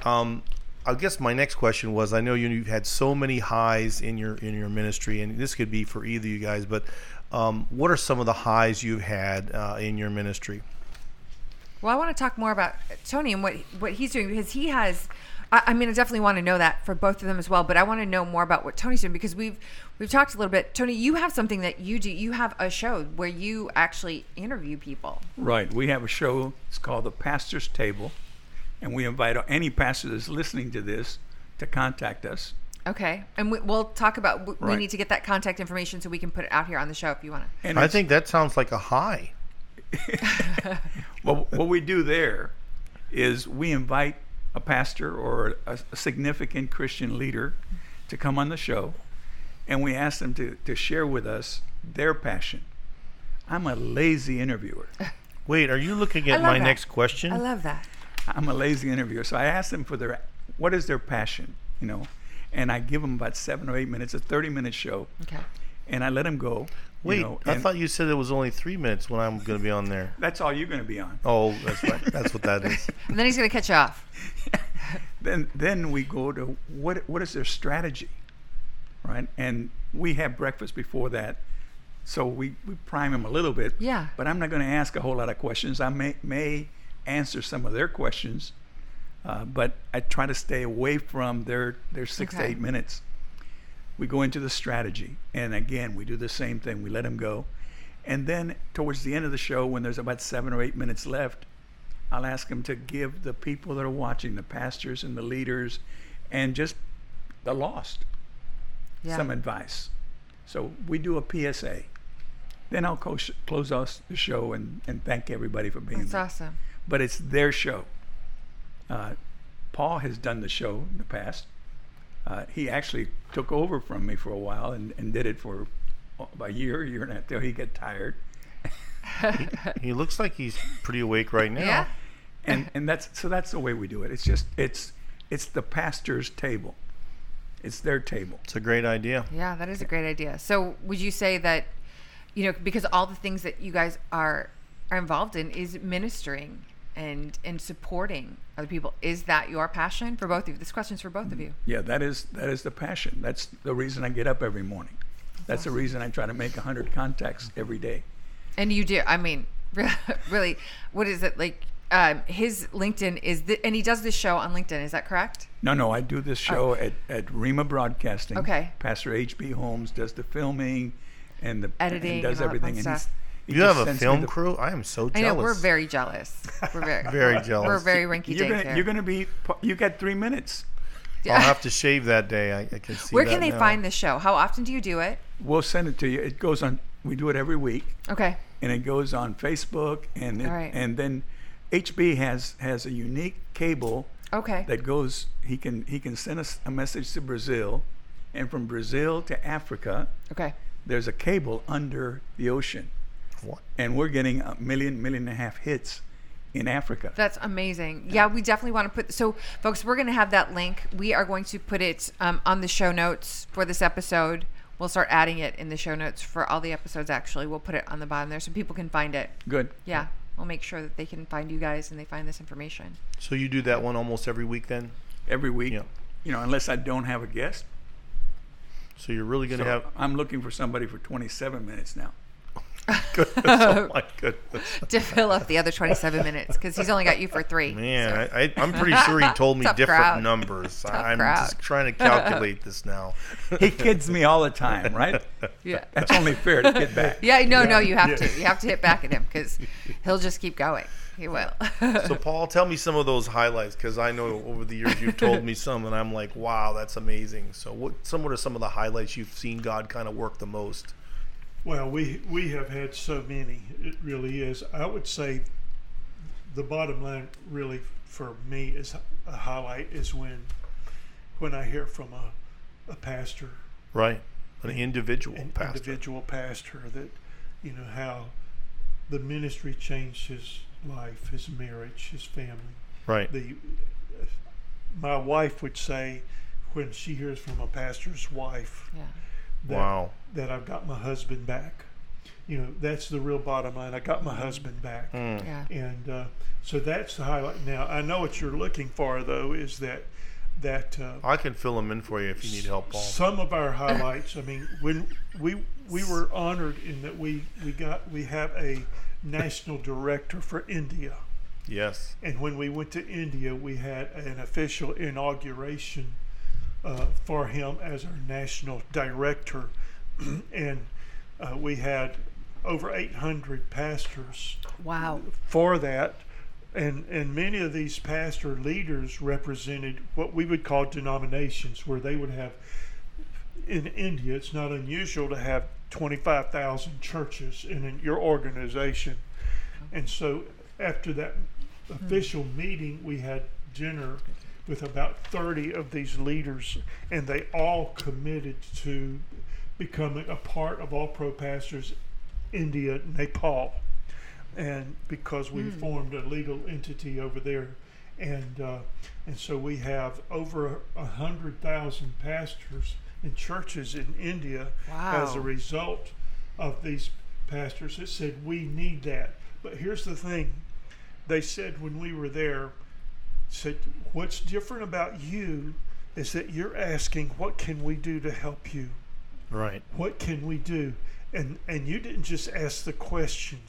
um, I guess my next question was: I know you, you've had so many highs in your in your ministry, and this could be for either of you guys. But um, what are some of the highs you've had uh, in your ministry? Well, I want to talk more about Tony and what what he's doing because he has. I, I mean, I definitely want to know that for both of them as well. But I want to know more about what Tony's doing because we've we've talked a little bit. Tony, you have something that you do. You have a show where you actually interview people. Right. We have a show. It's called The Pastor's Table. And we invite any pastor that's listening to this to contact us. Okay, and we, we'll talk about. We, we Right. need to get that contact information so we can put it out here on the show if you want to. And I think that sounds like a high. Well, what we do there is we invite a pastor or a, a significant Christian leader to come on the show, and we ask them to, to share with us their passion. I'm a lazy interviewer. Wait, are you looking at my that. next question? I love that. I'm a lazy interviewer, so I ask them for their what is their passion, you know, and I give them about seven or eight minutes, a 30 minute show, Okay. and I let them go. you Wait, know, I thought you said it was only three minutes when I'm going to be on there. that's all you're going to be on. Oh, that's right. That's what that is. And then he's gonna catch you off. then then we go to what what is their strategy right and we have breakfast before that so we, we prime them a little bit Yeah. but i'm not going to ask a whole lot of questions i may may answer some of their questions uh, but i try to stay away from their their six to eight minutes we go into the strategy and again we do the same thing we let them go and then towards the end of the show when there's about seven or eight minutes left I'll ask them to give the people that are watching, the pastors and the leaders, and just the lost, Yeah. some advice. So we do a PSA. Then I'll co- close off the show and, and thank everybody for being That's there. awesome. But it's their show. Uh, Paul has done the show in the past. Uh, he actually took over from me for a while and, and did it for a year, year and a half till he got tired. He looks like he's pretty awake right now. Yeah. and and that's so that's the way we do it. It's just it's it's the pastor's table. It's their table. It's a great idea. Yeah, that is a great idea. So, would you say that, you know, because all the things that you guys are are involved in is ministering and and supporting other people. Is that your passion for both of you? This question's for both of you. Yeah, that is that is the passion. That's the reason I get up every morning. That's the reason I try to make hundred contacts every day. And you do. I mean, really, what is it like? Um, his LinkedIn is, the, and he does this show on LinkedIn. Is that correct? No, no, I do this show at, at Rima Broadcasting. Okay. Pastor H.B. Holmes does the filming and the Editing and does and all that fun everything. And he's, he You have a film the- crew? I am so I jealous. know we're very jealous. We're very, Very jealous. We're very rinky You're dink gonna, you're gonna be. You got three minutes. I'll have to shave that day. I, I can see. Where that can they now. find the show? How often do you do it? We'll send it to you. It goes on. We do it every week, Okay. and it goes on Facebook, and it, All right. and then HB has has a unique cable Okay. that goes. He can he can send us a message to Brazil, and from Brazil to Africa, okay. there's a cable under the ocean, What? And we're getting a million million and a half hits in Africa. That's amazing. Yeah, we definitely want to put. So, folks, we're going to have that link. We are going to put it um, on the show notes for this episode. We'll start adding it in the show notes for all the episodes. Actually, we'll put it on the bottom there so people can find it. Good. Yeah, we'll make sure that they can find you guys and they find this information. So you do that one almost every week then? Every week, Yeah. you know, unless I don't have a guest. So you're really going So to have. I'm looking for somebody for 27 minutes now. Goodness, oh my goodness. to fill up the other 27 minutes because he's only got you for three. Man, so. I, I, I'm pretty sure he told me different crowd. numbers. I'm crowd. just trying to calculate this now. He kids me all the time, right? yeah. That's only fair to kid back. Yeah, no, no, you have Yeah. to. You have to hit back at him because he'll just keep going. He will. So, Paul, tell me some of those highlights because I know over the years you've told me some, and I'm like, wow, that's amazing. So, what some what are some of the highlights you've seen God kind of work the most? Well, we we have had so many. It really is. I would say the bottom line, really, for me, is a highlight is when when I hear from a, a pastor, Right, an individual an pastor. individual pastor, that you know how the ministry changed his life, his marriage, his family. Right, The my wife would say when she hears from a pastor's wife yeah. That, Wow. that I've got my husband back. You know, that's the real bottom line. I got my husband back. Mm. Yeah. And uh, so that's the highlight. Now, I know what you're looking for, though, is that that uh, I can fill them in for you if you need help, Paul. some of our highlights. I mean, when we we were honored in that we we got we have a national director for India. Yes. And when we went to India, we had an official inauguration uh, for him as our national director. and uh, we had over 800 pastors Wow. for that. And, and many of these pastor leaders represented what we would call denominations, where they would have, in India, it's not unusual to have 25,000 churches in your organization. And so after that official meeting, we had dinner with about 30 of these leaders, and they all committed to becoming a part of All Pro Pastors India, Nepal. And because we formed a legal entity over there, and uh, and so we have over a hundred thousand pastors and churches in India as a result of these pastors that said we need that. But here's the thing: they said when we were there, said what's different about you is that you're asking what can we do to help you? Right. what can we do? And and you didn't just ask the question.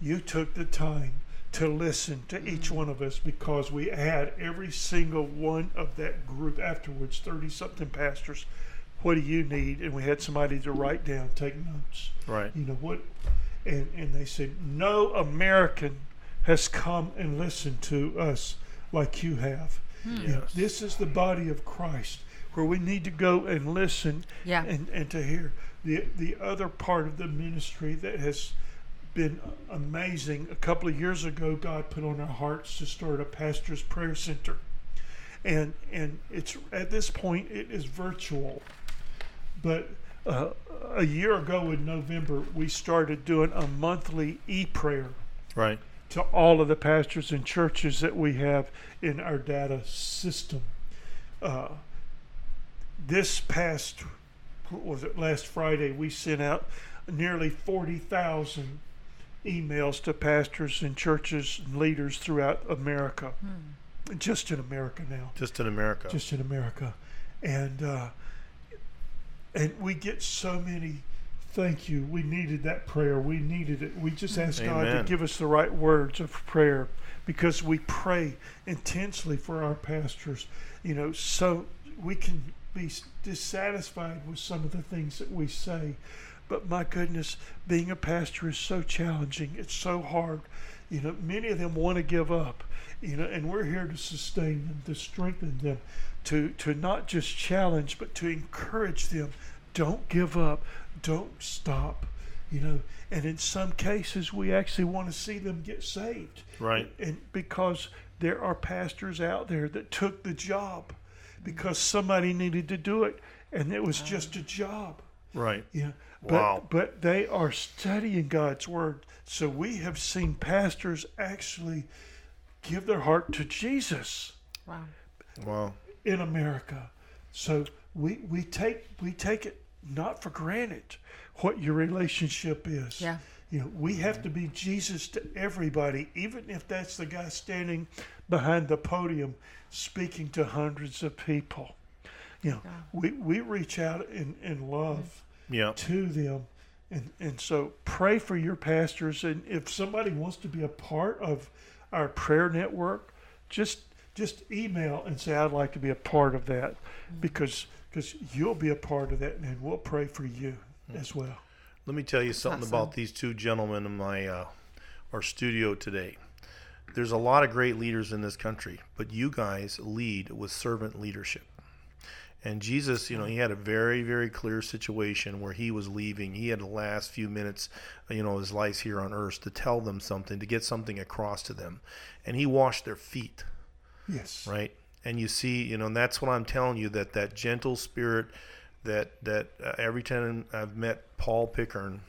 You took the time to listen to each mm-hmm. one of us because we had every single one of that group afterwards 30 something pastors. What do you need? And we had somebody to write down take notes. Right. you know what? And and they said no american has come and listened to us like you have. You know, this is the body of christ where we need to go and listen Yeah. and, and to hear. The the other part of the ministry that has been amazing a couple of years ago god put on our hearts to start a pastor's prayer center. And and it's at this point it is virtual. But uh, a year ago in November, we started doing a monthly e prayer Right. To all of the pastors and churches that we have in our data system. Uh, this past what was it last Friday we sent out nearly 40,000 emails to pastors and churches and leaders throughout America. Just in America now Just in America. just in America, and uh, and we get so many. Thank you. We needed that prayer. We needed it. We just ask God to give us the right words of prayer because we pray intensely for our pastors. You know, so we can be dissatisfied with some of the things that we say. But my goodness, being a pastor is so challenging. It's so hard. You know, many of them want to give up. You know, and we're here to sustain them, to strengthen them, to to not just challenge, but to encourage them. Don't give up. Don't stop. You know, and in some cases, we actually want to see them get saved. Right. And because there are pastors out there that took the job because somebody needed to do it, and it was just a job. Right. Yeah. But, Wow. But they are studying God's word. So we have seen pastors actually give their heart to Jesus Wow. Wow. in America. So we we take we take it not for granted what your relationship is. Yeah. You know, we have to be Jesus to everybody, even if that's the guy standing behind the podium speaking to hundreds of people. You know, we, we reach out in, in love mm-hmm. Yeah. to them. And, and so pray for your pastors. And if somebody wants to be a part of our prayer network, just just email and say, I'd like to be a part of that mm-hmm. because because you'll be a part of that and we'll pray for you as well. Let me tell you something awesome. about these two gentlemen in my uh, our studio today. There's a lot of great leaders in this country, but you guys lead with servant leadership. And Jesus, you know, he had a very, very clear situation where he was leaving. He had the last few minutes, you know, his life here on earth to tell them something, to get something across to them. And he washed their feet Yes. right and you see you know and that's what i'm telling you that that gentle spirit that that uh, every time i've met paul pickern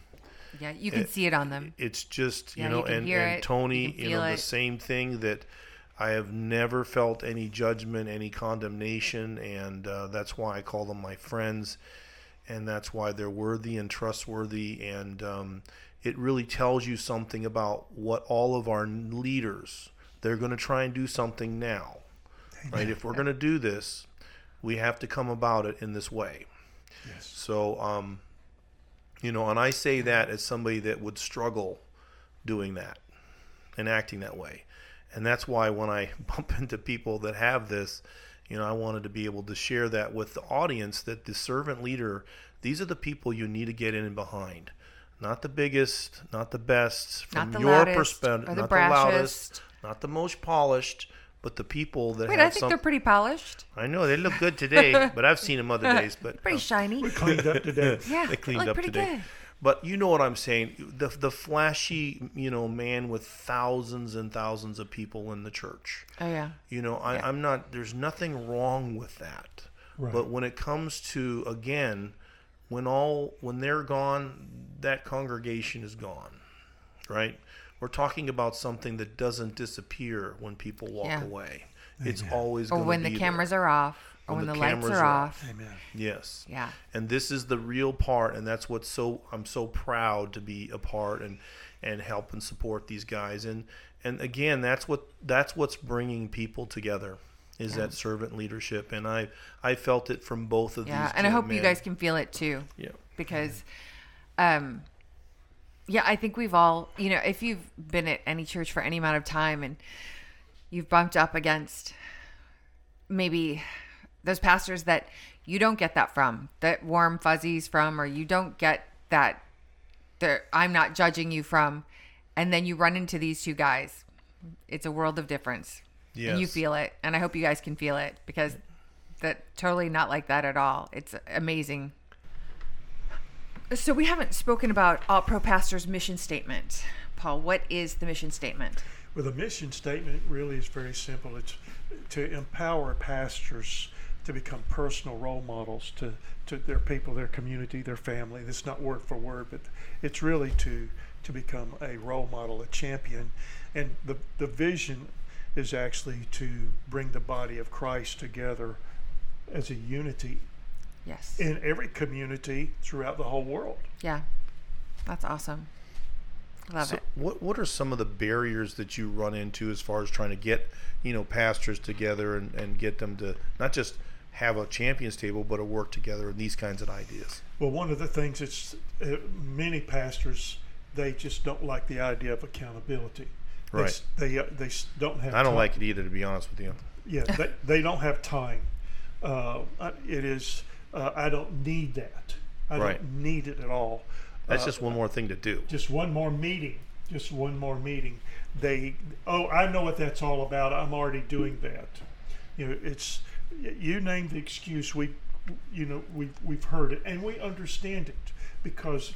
Yeah, you can It- see it on them. it's just you Yeah, know you and, and it, tony you you know feel the same thing that i have never felt any judgment any condemnation and uh, that's why i call them my friends and that's why they're worthy and trustworthy and um, it really tells you something about what all of our leaders they're going to try and do something now right? If we're going to do this we have to come about it in this way. Yes. so um, you know and i say that as somebody that would struggle doing that and acting that way. And that's why when i bump into people that have this you know i wanted to be able to share that with the audience that the servant leader these are the people you need to get in and behind. Not the biggest not the best from Not the your perspective or the not the loudest not the most polished but the people that Wait, have I think some they're pretty polished. i know they look good today but i've seen them other days but Pretty uh, shiny. We cleaned up today. Yeah, they cleaned look up today. good. But you know what I'm saying? The the flashy, you know, man with thousands and thousands of people in the church. Oh yeah. You know, I, Yeah. I'm not. There's nothing wrong with that. Right. But when it comes to again, when all when they're gone, that congregation is gone, right? We're talking about something that doesn't disappear when people walk Yeah. away. It's Amen. always Or gonna when the be there. cameras are off, or When when, the the, lights cameras are are off. Amen. Yes. Yeah. and this is the real part and that's what's so i'm so proud to be a part and and help and support these guys and and again that's what that's what's bringing people together is that servant leadership and i i felt it from both of Yeah. these And I hope you guys can feel it too. yeah because um yeah i think we've all you know if you've been at any church for any amount of time and you've bumped up against maybe those pastors that you don't get that from that warm fuzzies from or you don't get that that i'm not judging you from and then you run into these two guys it's a world of difference. And you feel it and i hope you guys can feel it because that totally not like that at all. It's amazing so we haven't spoken about All Pro Pastor's mission statement. Paul, what is the mission statement? Well, the mission statement really is very simple. It's to empower pastors to become personal role models to, to their people, their community, their family. It's not word for word, but it's really to to become a role model, a champion. And the, the vision is actually to bring the body of Christ together as a unity Yes. in every community throughout the whole world. yeah. That's awesome. Love So it. what what are some of the barriers that you run into as far as trying to get you know pastors together and, and get them to not just have a champions table but to work together and these kinds of ideas? Well, one of the things it's uh, many pastors they just don't like the idea of accountability. They Right. s- They uh, they don't have. I don't time. like it either, to be honest with you. Yeah, they, they don't have time. Uh, it is. Uh, I don't need that. I Right. don't need it at all. That's Uh, just one more thing to do. just one more meeting. Just one more meeting. They. Oh, I know what that's all about. I'm already doing that. You know, it's. You name the excuse. We, you know, we we've heard it and we understand it because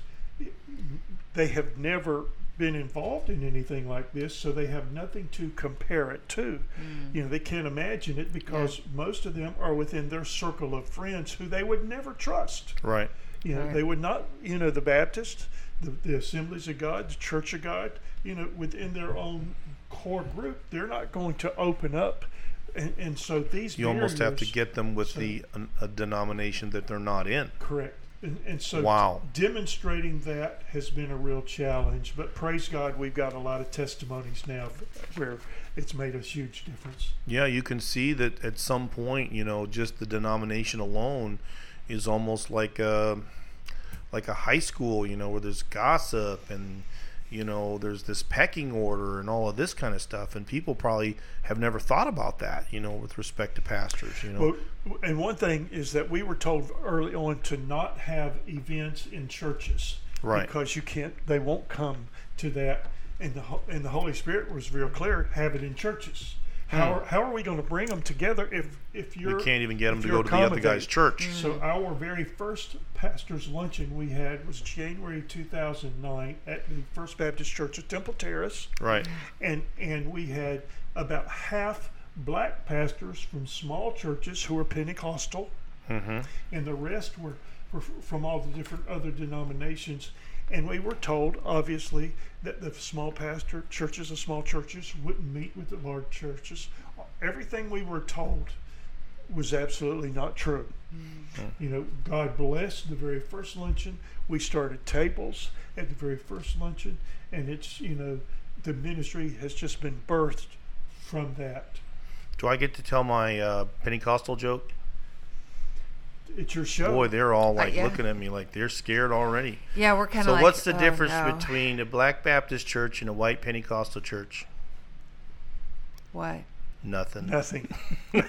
they have never been involved in anything like this, so they have nothing to compare it to. Mm. You know, they can't imagine it because most of them are within their circle of friends who they would never trust. Right. You know, Right. they would not, you know, the Baptist, the, the Assemblies of God, the Church of God, you know, within their own core group, they're not going to open up. And, and so these You almost have to get them with So- the an- a denomination that they're not in. Correct. And, and so Wow. demonstrating that has been a real challenge. But praise God, we've got a lot of testimonies now where it's made a huge difference. Yeah, you can see that at some point, you know, just the denomination alone is almost like a like a high school, you know, where there's gossip and you know, there's this pecking order and all of this kind of stuff, and people probably have never thought about that, you know, with respect to pastors, you know. Well, and one thing is that we were told early on to not have events in churches, Right. Because you can't, they won't come to that. And the and the Holy Spirit was real clear: have it in churches. How hmm. are, how are we going to bring them together if if you're can't even get them to go to the other guy's church. Mm-hmm. So mm-hmm. our very first pastors' luncheon we had was January 2009 at the First Baptist Church of Temple Terrace, Right. Mm-hmm. and and we had about half black pastors from small churches who were Pentecostal, Mm-hmm. and the rest were, were from all the different other denominations. And we were told, obviously, that the small pastor churches, the small churches, wouldn't meet with the large churches. Everything we were told was absolutely not true. You know, God blessed the very first luncheon. We started tables at the very first luncheon, and it's you know, the ministry has just been birthed from that. Do I get to tell my uh, Pentecostal joke? It's your show. Boy, they're all like yeah. looking at me like they're scared already. Yeah, we're kind of So, like. what's the oh, difference no. between a black Baptist church and a white Pentecostal church? what? Nothing. Nothing.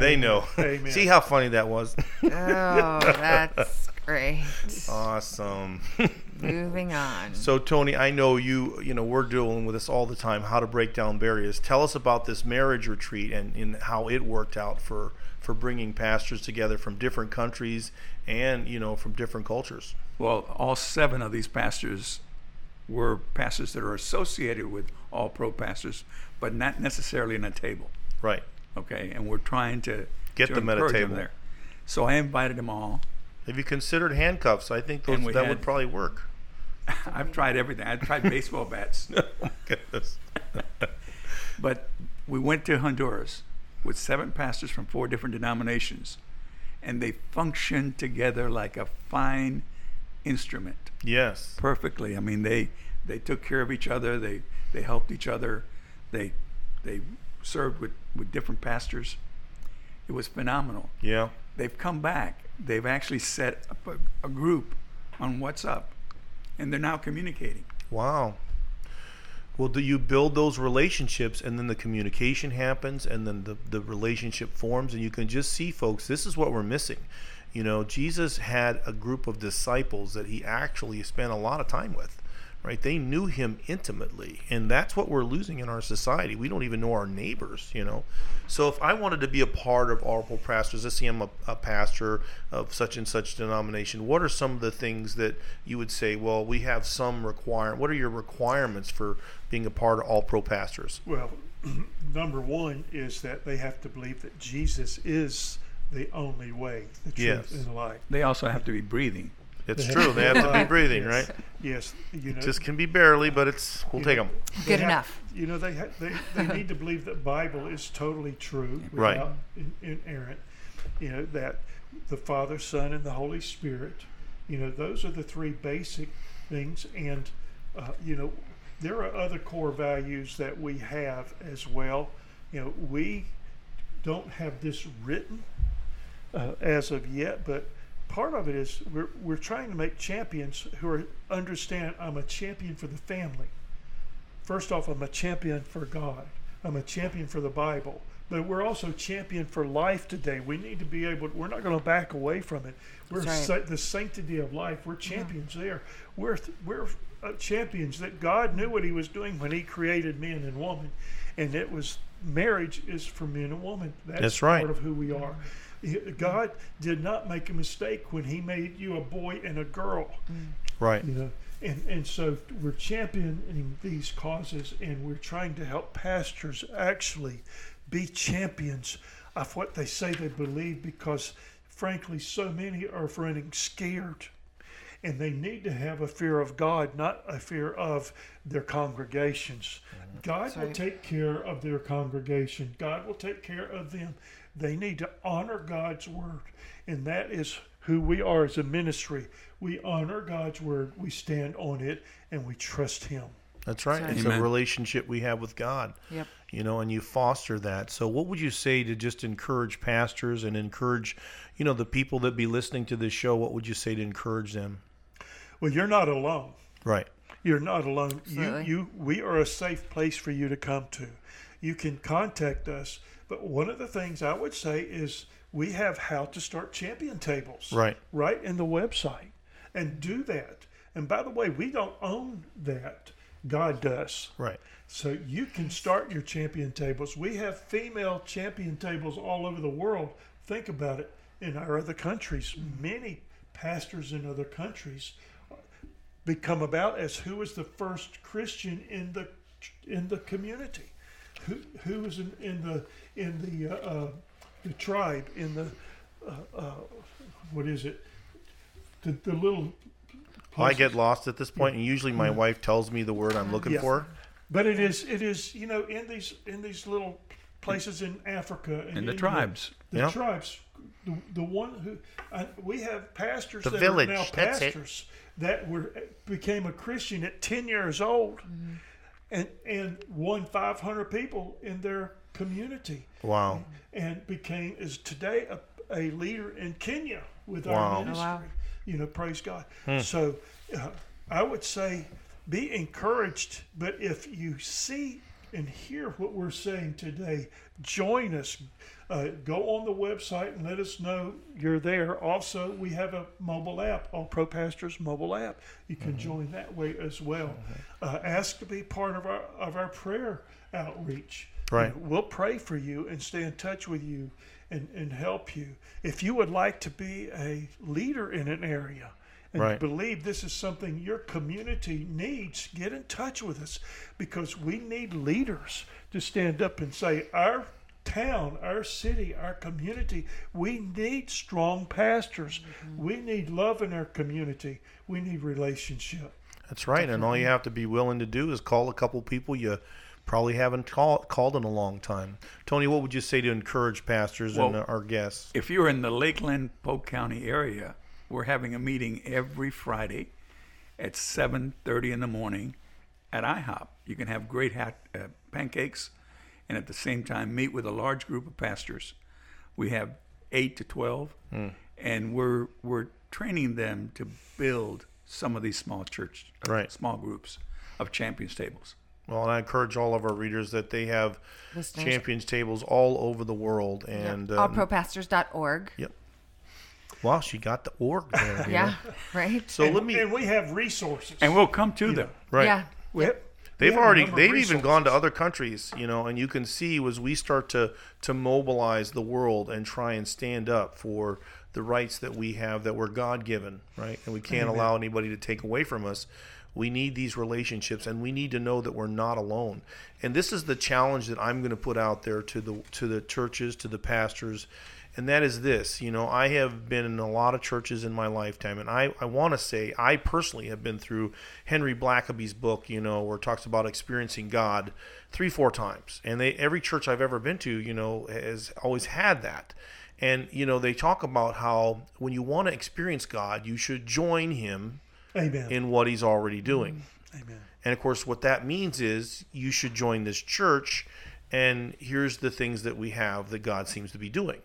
They know. Amen. See how funny that was? Oh, that's great. awesome. Moving on. so Tony, I know you. You know we're dealing with this all the time. How to break down barriers. Tell us about this marriage retreat and, and how it worked out for for bringing pastors together from different countries and you know from different cultures. Well, all seven of these pastors were pastors that are associated with all pro pastors, but not necessarily in a table. Right. Okay, and we're trying to Get to them at a encourage table. there. So I invited them all. Have you considered handcuffs? I think those, that had- would probably work. I've tried everything. I've tried baseball bats, oh, Goodness. but we went to Honduras with seven pastors from four different denominations, and they functioned together like a fine instrument. Yes. perfectly. I mean, they they took care of each other. They they helped each other. They they served with with different pastors. It was phenomenal. Yeah. They've come back. They've actually set up a, a group on WhatsApp, and they're now communicating. Wow. Well, do you build those relationships and then the communication happens and then the, the relationship forms and you can just see, folks, this is what we're missing. You know, Jesus had a group of disciples that he actually spent a lot of time with, right? They knew him intimately. And that's what we're losing in our society. We don't even know our neighbors, you know? So if I wanted to be a part of All Pro Pastors, let's say I'm a, a pastor of such and such denomination, what are some of the things that you would say, well, we have some require what are your requirements for being a part of All Pro Pastors? Well, number one is that they have to believe that Jesus is the only way, the truth, Yes. and the light. They also have to be breathing. It's They true. They have to be breathing, yes. right? Yes, you know. Just can be barely, but it's we'll take know, them. Good have- enough. You know, they, ha- they they need to believe that Bible is totally true, Right. without in, inerrant. You know that the Father, Son, and the Holy Spirit. You know, those are the three basic things, and uh, you know, there are other core values that we have as well. You know, we don't have this written uh, as of yet, but part of it is we're, we're trying to make champions who are understand I'm a champion for the family. First off, I'm a champion for God. I'm a champion for the Bible. But we're also champion for life today. We need to be able. We're not going to back away from it. We're That's sa- the sanctity of life. We're champions there. We're we're uh, champions that God knew what He was doing when He created man and woman, and it was marriage is for men and woman. That's, That's right. part of who we are. He- God did not make a mistake when He made you a boy and a girl mm. Right. you know and and so we're championing these causes and we're trying to help pastors actually be champions of what they say they believe because frankly so many are running scared and they need to have a fear of God, not a fear of their congregations. Mm-hmm. God will take care of their congregation. God will take care of them. They need to honor God's word, and that is who we are as a ministry. We honor God's word, we stand on it, and we trust Him. That's right. That's It's right. a relationship we have with God. Yep. You know, and you foster that. So, what would you say to just encourage pastors and encourage, you know, the people that be listening to this show? What would you say to encourage them? Well, you're not alone. Right. You're not alone. You, you, we are a safe place for you to come to. You can contact us. But one of the things I would say is we have how to start champion tables. Right. Right in the website. And do that. And by the way, we don't own that. God does. Right. So you can start your champion tables. We have female champion tables all over the world. Think about it. In our other countries, many pastors in other countries become about as who was the first Christian in the in the community, who who was in, in the in the uh, uh, the tribe in the uh, uh, what is it the, the little I get lost at this point, and usually my wife tells me the word I'm looking Yeah. for. But it is it is you know in these in these little places in Africa and And the in tribes. the, Yeah. tribes, the, the one who uh, we have pastors The that village, are now pastors that were became a Christian at ten years old, Mm-hmm. and and won five hundred people in their community, Wow. and became is today a, a leader in Kenya with Wow. our Oh, ministry. wow. You know, praise God. Hmm. So uh, I would say be encouraged, but if you see and hear what we're saying today, join us. Uh, go on the website and let us know you're there. Also, we have a mobile app, All Pro Pastors mobile app. You can join that way as well. Uh, ask to be part of our of our prayer outreach. Right. You know, we'll pray for you and stay in touch with you and, and help you. If you would like to be a leader in an area and Right. believe this is something your community needs, get in touch with us because we need leaders to stand up and say, Our town, our city, our community, we need strong pastors. Mm-hmm. We need love in our community. We need relationship. That's right. And all you have to be willing to do is call a couple people you probably haven't call, called in a long time. Tony, what would you say to encourage pastors and Well, uh, our guests? If you're in the Lakeland, Polk County area, we're having a meeting every Friday at 7:30 in the morning at IHOP. You can have great hat, uh, pancakes, and at the same time meet with a large group of pastors. We have eight to 12, and we're we're training them to build some of these small church, uh, Right. small groups of champions tables. Well, and I encourage all of our readers that they have Listeners. champions tables all over the world. And um, Allpropastors.org. Yep. Wow, she got the org there. Yeah, know? right? So and, let me. and we have resources. And we'll come to them. Right. Yeah. we have, They've have already they've even gone to other countries, you know, and you can see as we start to to mobilize the world and try and stand up for the rights that we have that were God given, right? And we can't allow anybody to take away from us. We need these relationships and we need to know that we're not alone. And this is the challenge that I'm going to put out there to the to the churches, to the pastors and that is this. You know, I have been in a lot of churches in my lifetime, and I, I want to say I personally have been through Henry Blackaby's book, you know, where it talks about experiencing God three, four times. And they every church I've ever been to, you know, has always had that. And, you know, they talk about how when you want to experience God, you should join Him Amen. in what He's already doing. Mm-hmm. Amen. And of course, what that means is you should join this church, and here's the things that we have that God seems to be doing.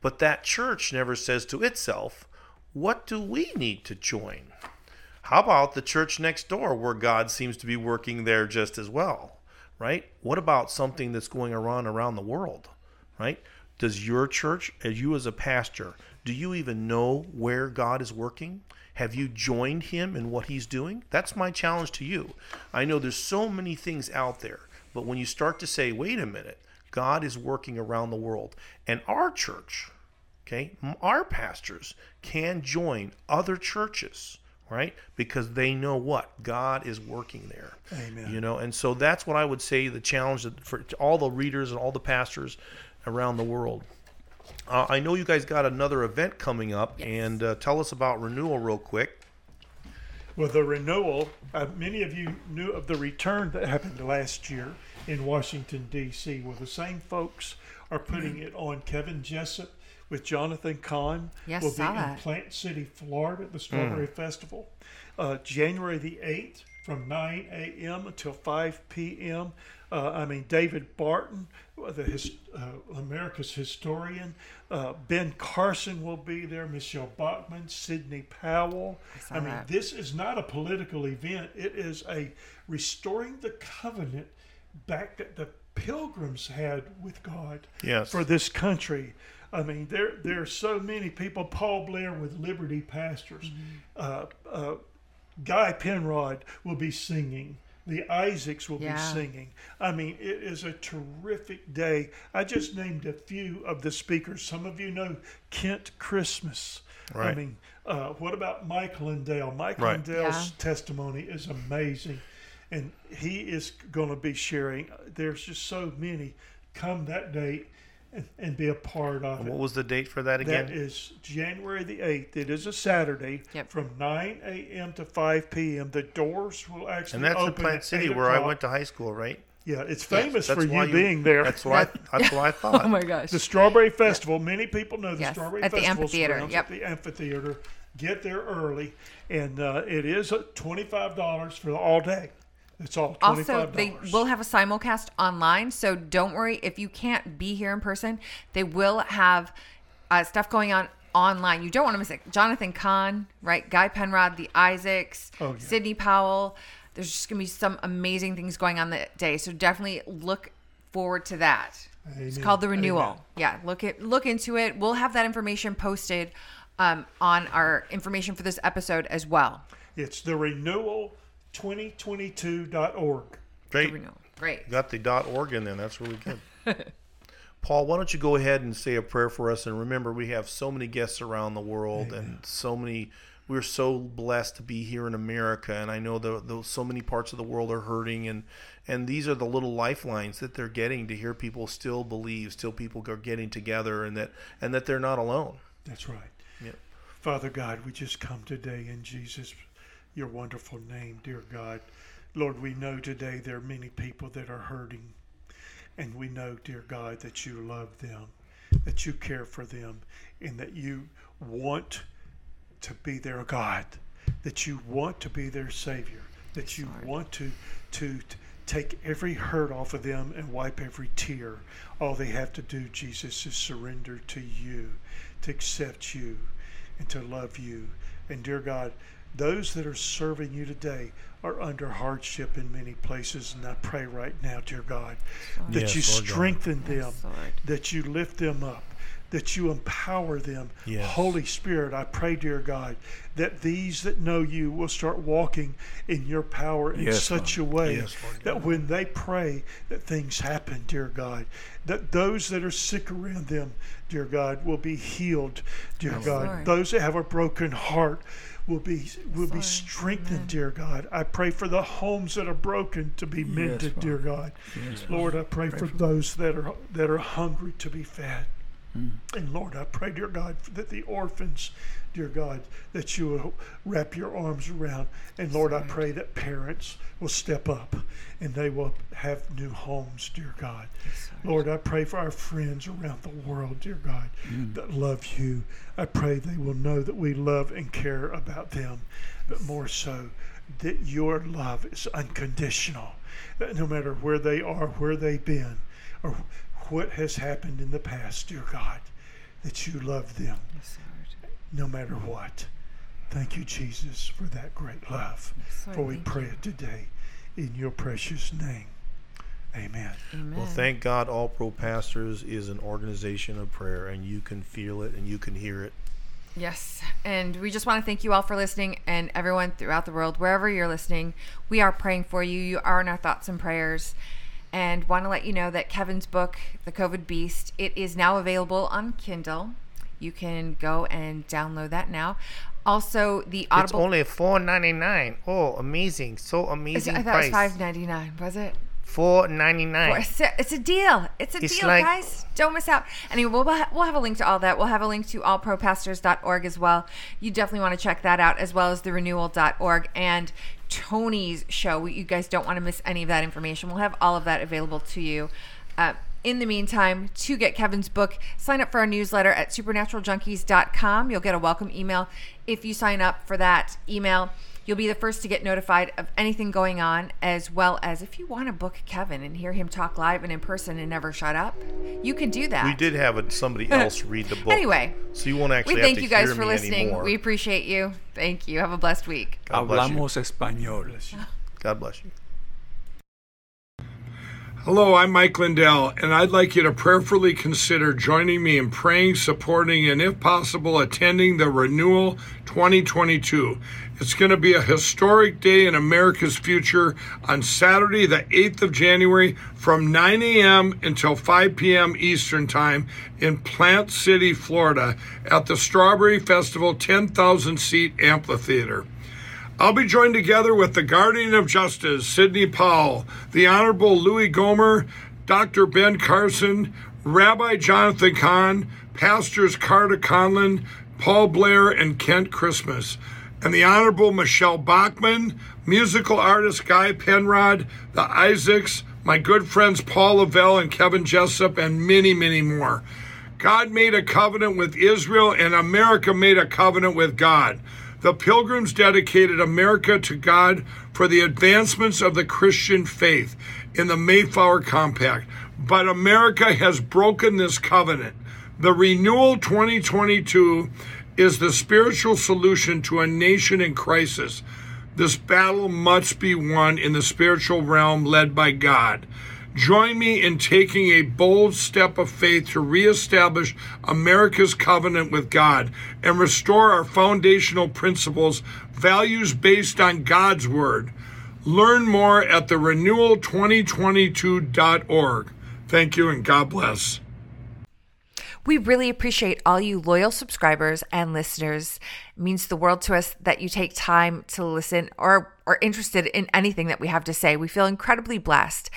But that church never says to itself, what do we need to join? How about the church next door where God seems to be working there just as well, right? What about something that's going around around the world, right? Does your church, as you as a pastor, do you even know where God is working? Have you joined him in what he's doing? That's my challenge to you. I know there's so many things out there, but when you start to say, wait a minute, God is working around the world, and our church, okay, our pastors can join other churches, right? Because they know what God is working there. Amen. You know, and so that's what I would say the challenge for all the readers and all the pastors around the world. Uh, I know you guys got another event coming up, and uh, tell us about renewal real quick. Well, the renewal, uh, many of you knew of the return that happened last year in Washington, D.C., Well, the same folks are putting it on. Kevin Jessip with Jonathan Cahn Yes, will be saw in that. Plant City, Florida at the Strawberry Festival. Uh, January the 8th from 9 a.m. until 5 p.m. Uh, I mean, David Barton, the his, uh, America's historian, uh, Ben Carson will be there, Michele Bachmann, Sidney Powell. saw I mean, that. this is not a political event. It is a restoring the covenant back that the pilgrims had with God Yes. for this country. I mean, there there are so many people. Paul Blair with Liberty Pastors, uh, uh, Guy Penrod will be singing. The Isaacs will Yeah. be singing. I mean, it is a terrific day. I just named a few of the speakers. Some of you know Kent Christmas. I mean, uh, what about Michael and Dale? Michael Right. and Dale's Yeah. testimony is amazing, and he is going to be sharing. There's just so many. Come that date and, and be a part of And it. what was the date for that again? That is January the 8th. It is a Saturday Yep. from 9 a.m. to 5 p.m. The doors will actually and that's in open Plant City 8 where I went to high school, right? Yeah, it's famous That's for why you being there. That's what I, that's what I thought. Oh my gosh. The Strawberry Festival. Many people know the Yes, Strawberry at the Festival. amphitheater, yep. At the amphitheater. Get there early, and uh, it is uh, twenty-five dollars for the all day. It's all Also, they will have a simulcast online, so don't worry if you can't be here in person. They will have uh, stuff going on online. You don't want to miss it. Jonathan Cahn, right? Guy Penrod, the Isaacs, Oh, yeah. Sidney Powell. There's just gonna be some amazing things going on that day. So definitely look forward to that. It's called the renewal. Amen. Yeah, look at look into it. We'll have that information posted um, on our information for this episode as well. It's the renewal 2022.org. Great. Renewal. Great. Got the dot org in there. That's really good. Paul, why don't you go ahead and say a prayer for us? And remember, we have so many guests around the world, and so many. We're so blessed to be here in America, and I know that the, so many parts of the world are hurting, and and these are the little lifelines that they're getting to hear people still believe, still people are getting together, and that and that they're not alone. That's right. Yep. Father God, we just come today in Jesus, your wonderful name, dear God. Lord, we know today there are many people that are hurting. And we know, dear God, that you love them, that you care for them, and that you want to be their God, that you want to be their Savior, that you want to, to, to take every hurt off of them and wipe every tear. All they have to do, Jesus, is surrender to you, to accept you, and to love you. And dear God, those that are serving you today are under hardship in many places. And I pray right now, dear God, that Yes, you Lord God. strengthen them, Yes, that you lift them up, that you empower them. Yes. Holy Spirit, I pray, dear God, that these that know you will start walking in your power in Yes, such a way Yes, that when they pray, that things happen, dear God. That those that are sick around them, dear God, will be healed, dear God. Lord. Those that have a broken heart will be will be strengthened, Amen. dear God. I pray for the homes that are broken to be mended, dear God. Yes, Lord, I pray for those that are that are hungry to be fed. Mm. And Lord, I pray, dear God, that the orphans, dear God, that you will wrap your arms around. And Lord, I pray that parents will step up and they will have new homes, dear God. Lord, I pray for our friends around the world, dear God, mm. that love you. I pray they will know that we love and care about them, but more so, that your love is unconditional. That no matter where they are, where they've been, or what has happened in the past, dear God, that you love them no matter what. Thank you, Jesus, for that great love. Lord, For we thank pray it today in your precious name. Amen. Well, thank God, All Pro Pastors is an organization of prayer, and you can feel it and you can hear it. Yes. And we just want to thank you all for listening and everyone throughout the world, wherever you're listening. We are praying for you. You are in our thoughts and prayers. And want to let you know that Kevin's book, The COVID Beast, it is now available on Kindle. You can go and download that now. Also, the Audible. It's only four ninety nine. Oh, amazing! So amazing I thought it was price. five ninety nine. Was it? Four ninety nine. It's a, it's a deal. It's a It's deal, like- guys. Don't miss out. Anyway, we'll, we'll have a link to all that. We'll have a link to allpropastors.org as well. You definitely want to check that out, as well as the renewal.org and Tony's show. You guys don't want to miss any of that information. We'll have all of that available to you. Uh, in the meantime, to get Kevin's book, sign up for our newsletter at supernaturaljunkies.com. You'll get a welcome email if you sign up for that email. You'll be the first to get notified of anything going on, as well as if you want to book Kevin and hear him talk live and in person and never shut up, you can do that. We did have somebody else read the book. Anyway, so you won't actually we have thank to you guys for listening. anymore. We appreciate you. Thank you. Have a blessed week. God bless you. Hablamos español. God bless you. Hello, I'm Mike Lindell, and I'd like you to prayerfully consider joining me in praying, supporting, and if possible, attending the Renewal 2022. It's going to be a historic day in America's future on Saturday, the 8th of January, from 9 a.m. until 5 p.m. Eastern Time in Plant City, Florida, at the Strawberry Festival 10,000 seat amphitheater. I'll be joined together with the Guardian of Justice, Sidney Powell, the Honorable Louis Gohmert, Dr. Ben Carson, Rabbi Jonathan Cahn, Pastors Carter Conlon, Paul Blair, and Kent Christmas, and the Honorable Michele Bachmann, musical artist Guy Penrod, the Isaacs, my good friends Paul Lavelle and Kevin Jessip, and many, many more. God made a covenant with Israel, and America made a covenant with God. The Pilgrims dedicated America to God for the advancements of the Christian faith in the Mayflower Compact. But America has broken this covenant. The Renewal 2022 is the spiritual solution to a nation in crisis. This battle must be won in the spiritual realm led by God. Join me in taking a bold step of faith to reestablish America's covenant with God and restore our foundational principles, values based on God's Word. Learn more at the renewal2022.org. Thank you and God bless. We really appreciate all you loyal subscribers and listeners. It means the world to us that you take time to listen or are interested in anything that we have to say. We feel incredibly blessed.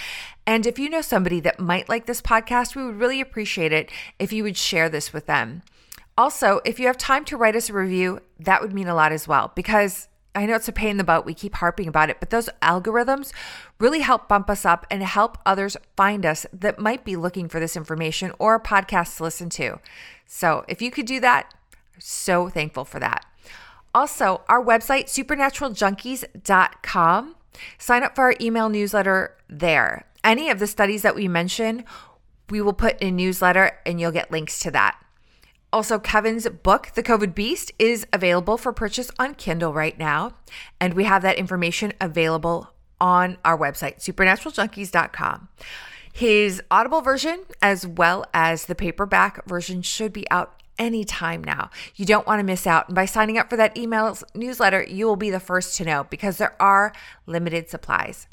And if you know somebody that might like this podcast, we would really appreciate it if you would share this with them. Also, if you have time to write us a review, that would mean a lot as well because I know it's a pain in the butt. We keep harping about it, but those algorithms really help bump us up and help others find us that might be looking for this information or podcasts to listen to. So if you could do that, so thankful for that. Also, our website, supernaturaljunkies.com, sign up for our email newsletter there. Any of the studies that we mention, we will put in a newsletter and you'll get links to that. Also, Kevin's book, The COVID Beast, is available for purchase on Kindle right now. And we have that information available on our website, supernaturaljunkies.com. His Audible version, as well as the paperback version, should be out anytime now. You don't want to miss out. And by signing up for that email newsletter, you will be the first to know because there are limited supplies.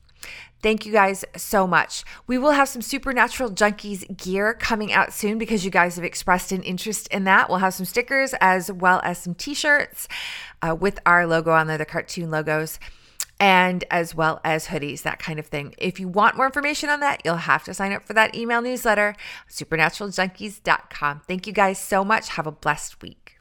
Thank you guys so much. We will have some Supernatural Junkies gear coming out soon because you guys have expressed an interest in that. We'll have some stickers as well as some t shirts uh, with our logo on there, the cartoon logos. and as well as hoodies, that kind of thing. If you want more information on that, you'll have to sign up for that email newsletter, supernaturaljunkies.com. Thank you guys so much. Have a blessed week.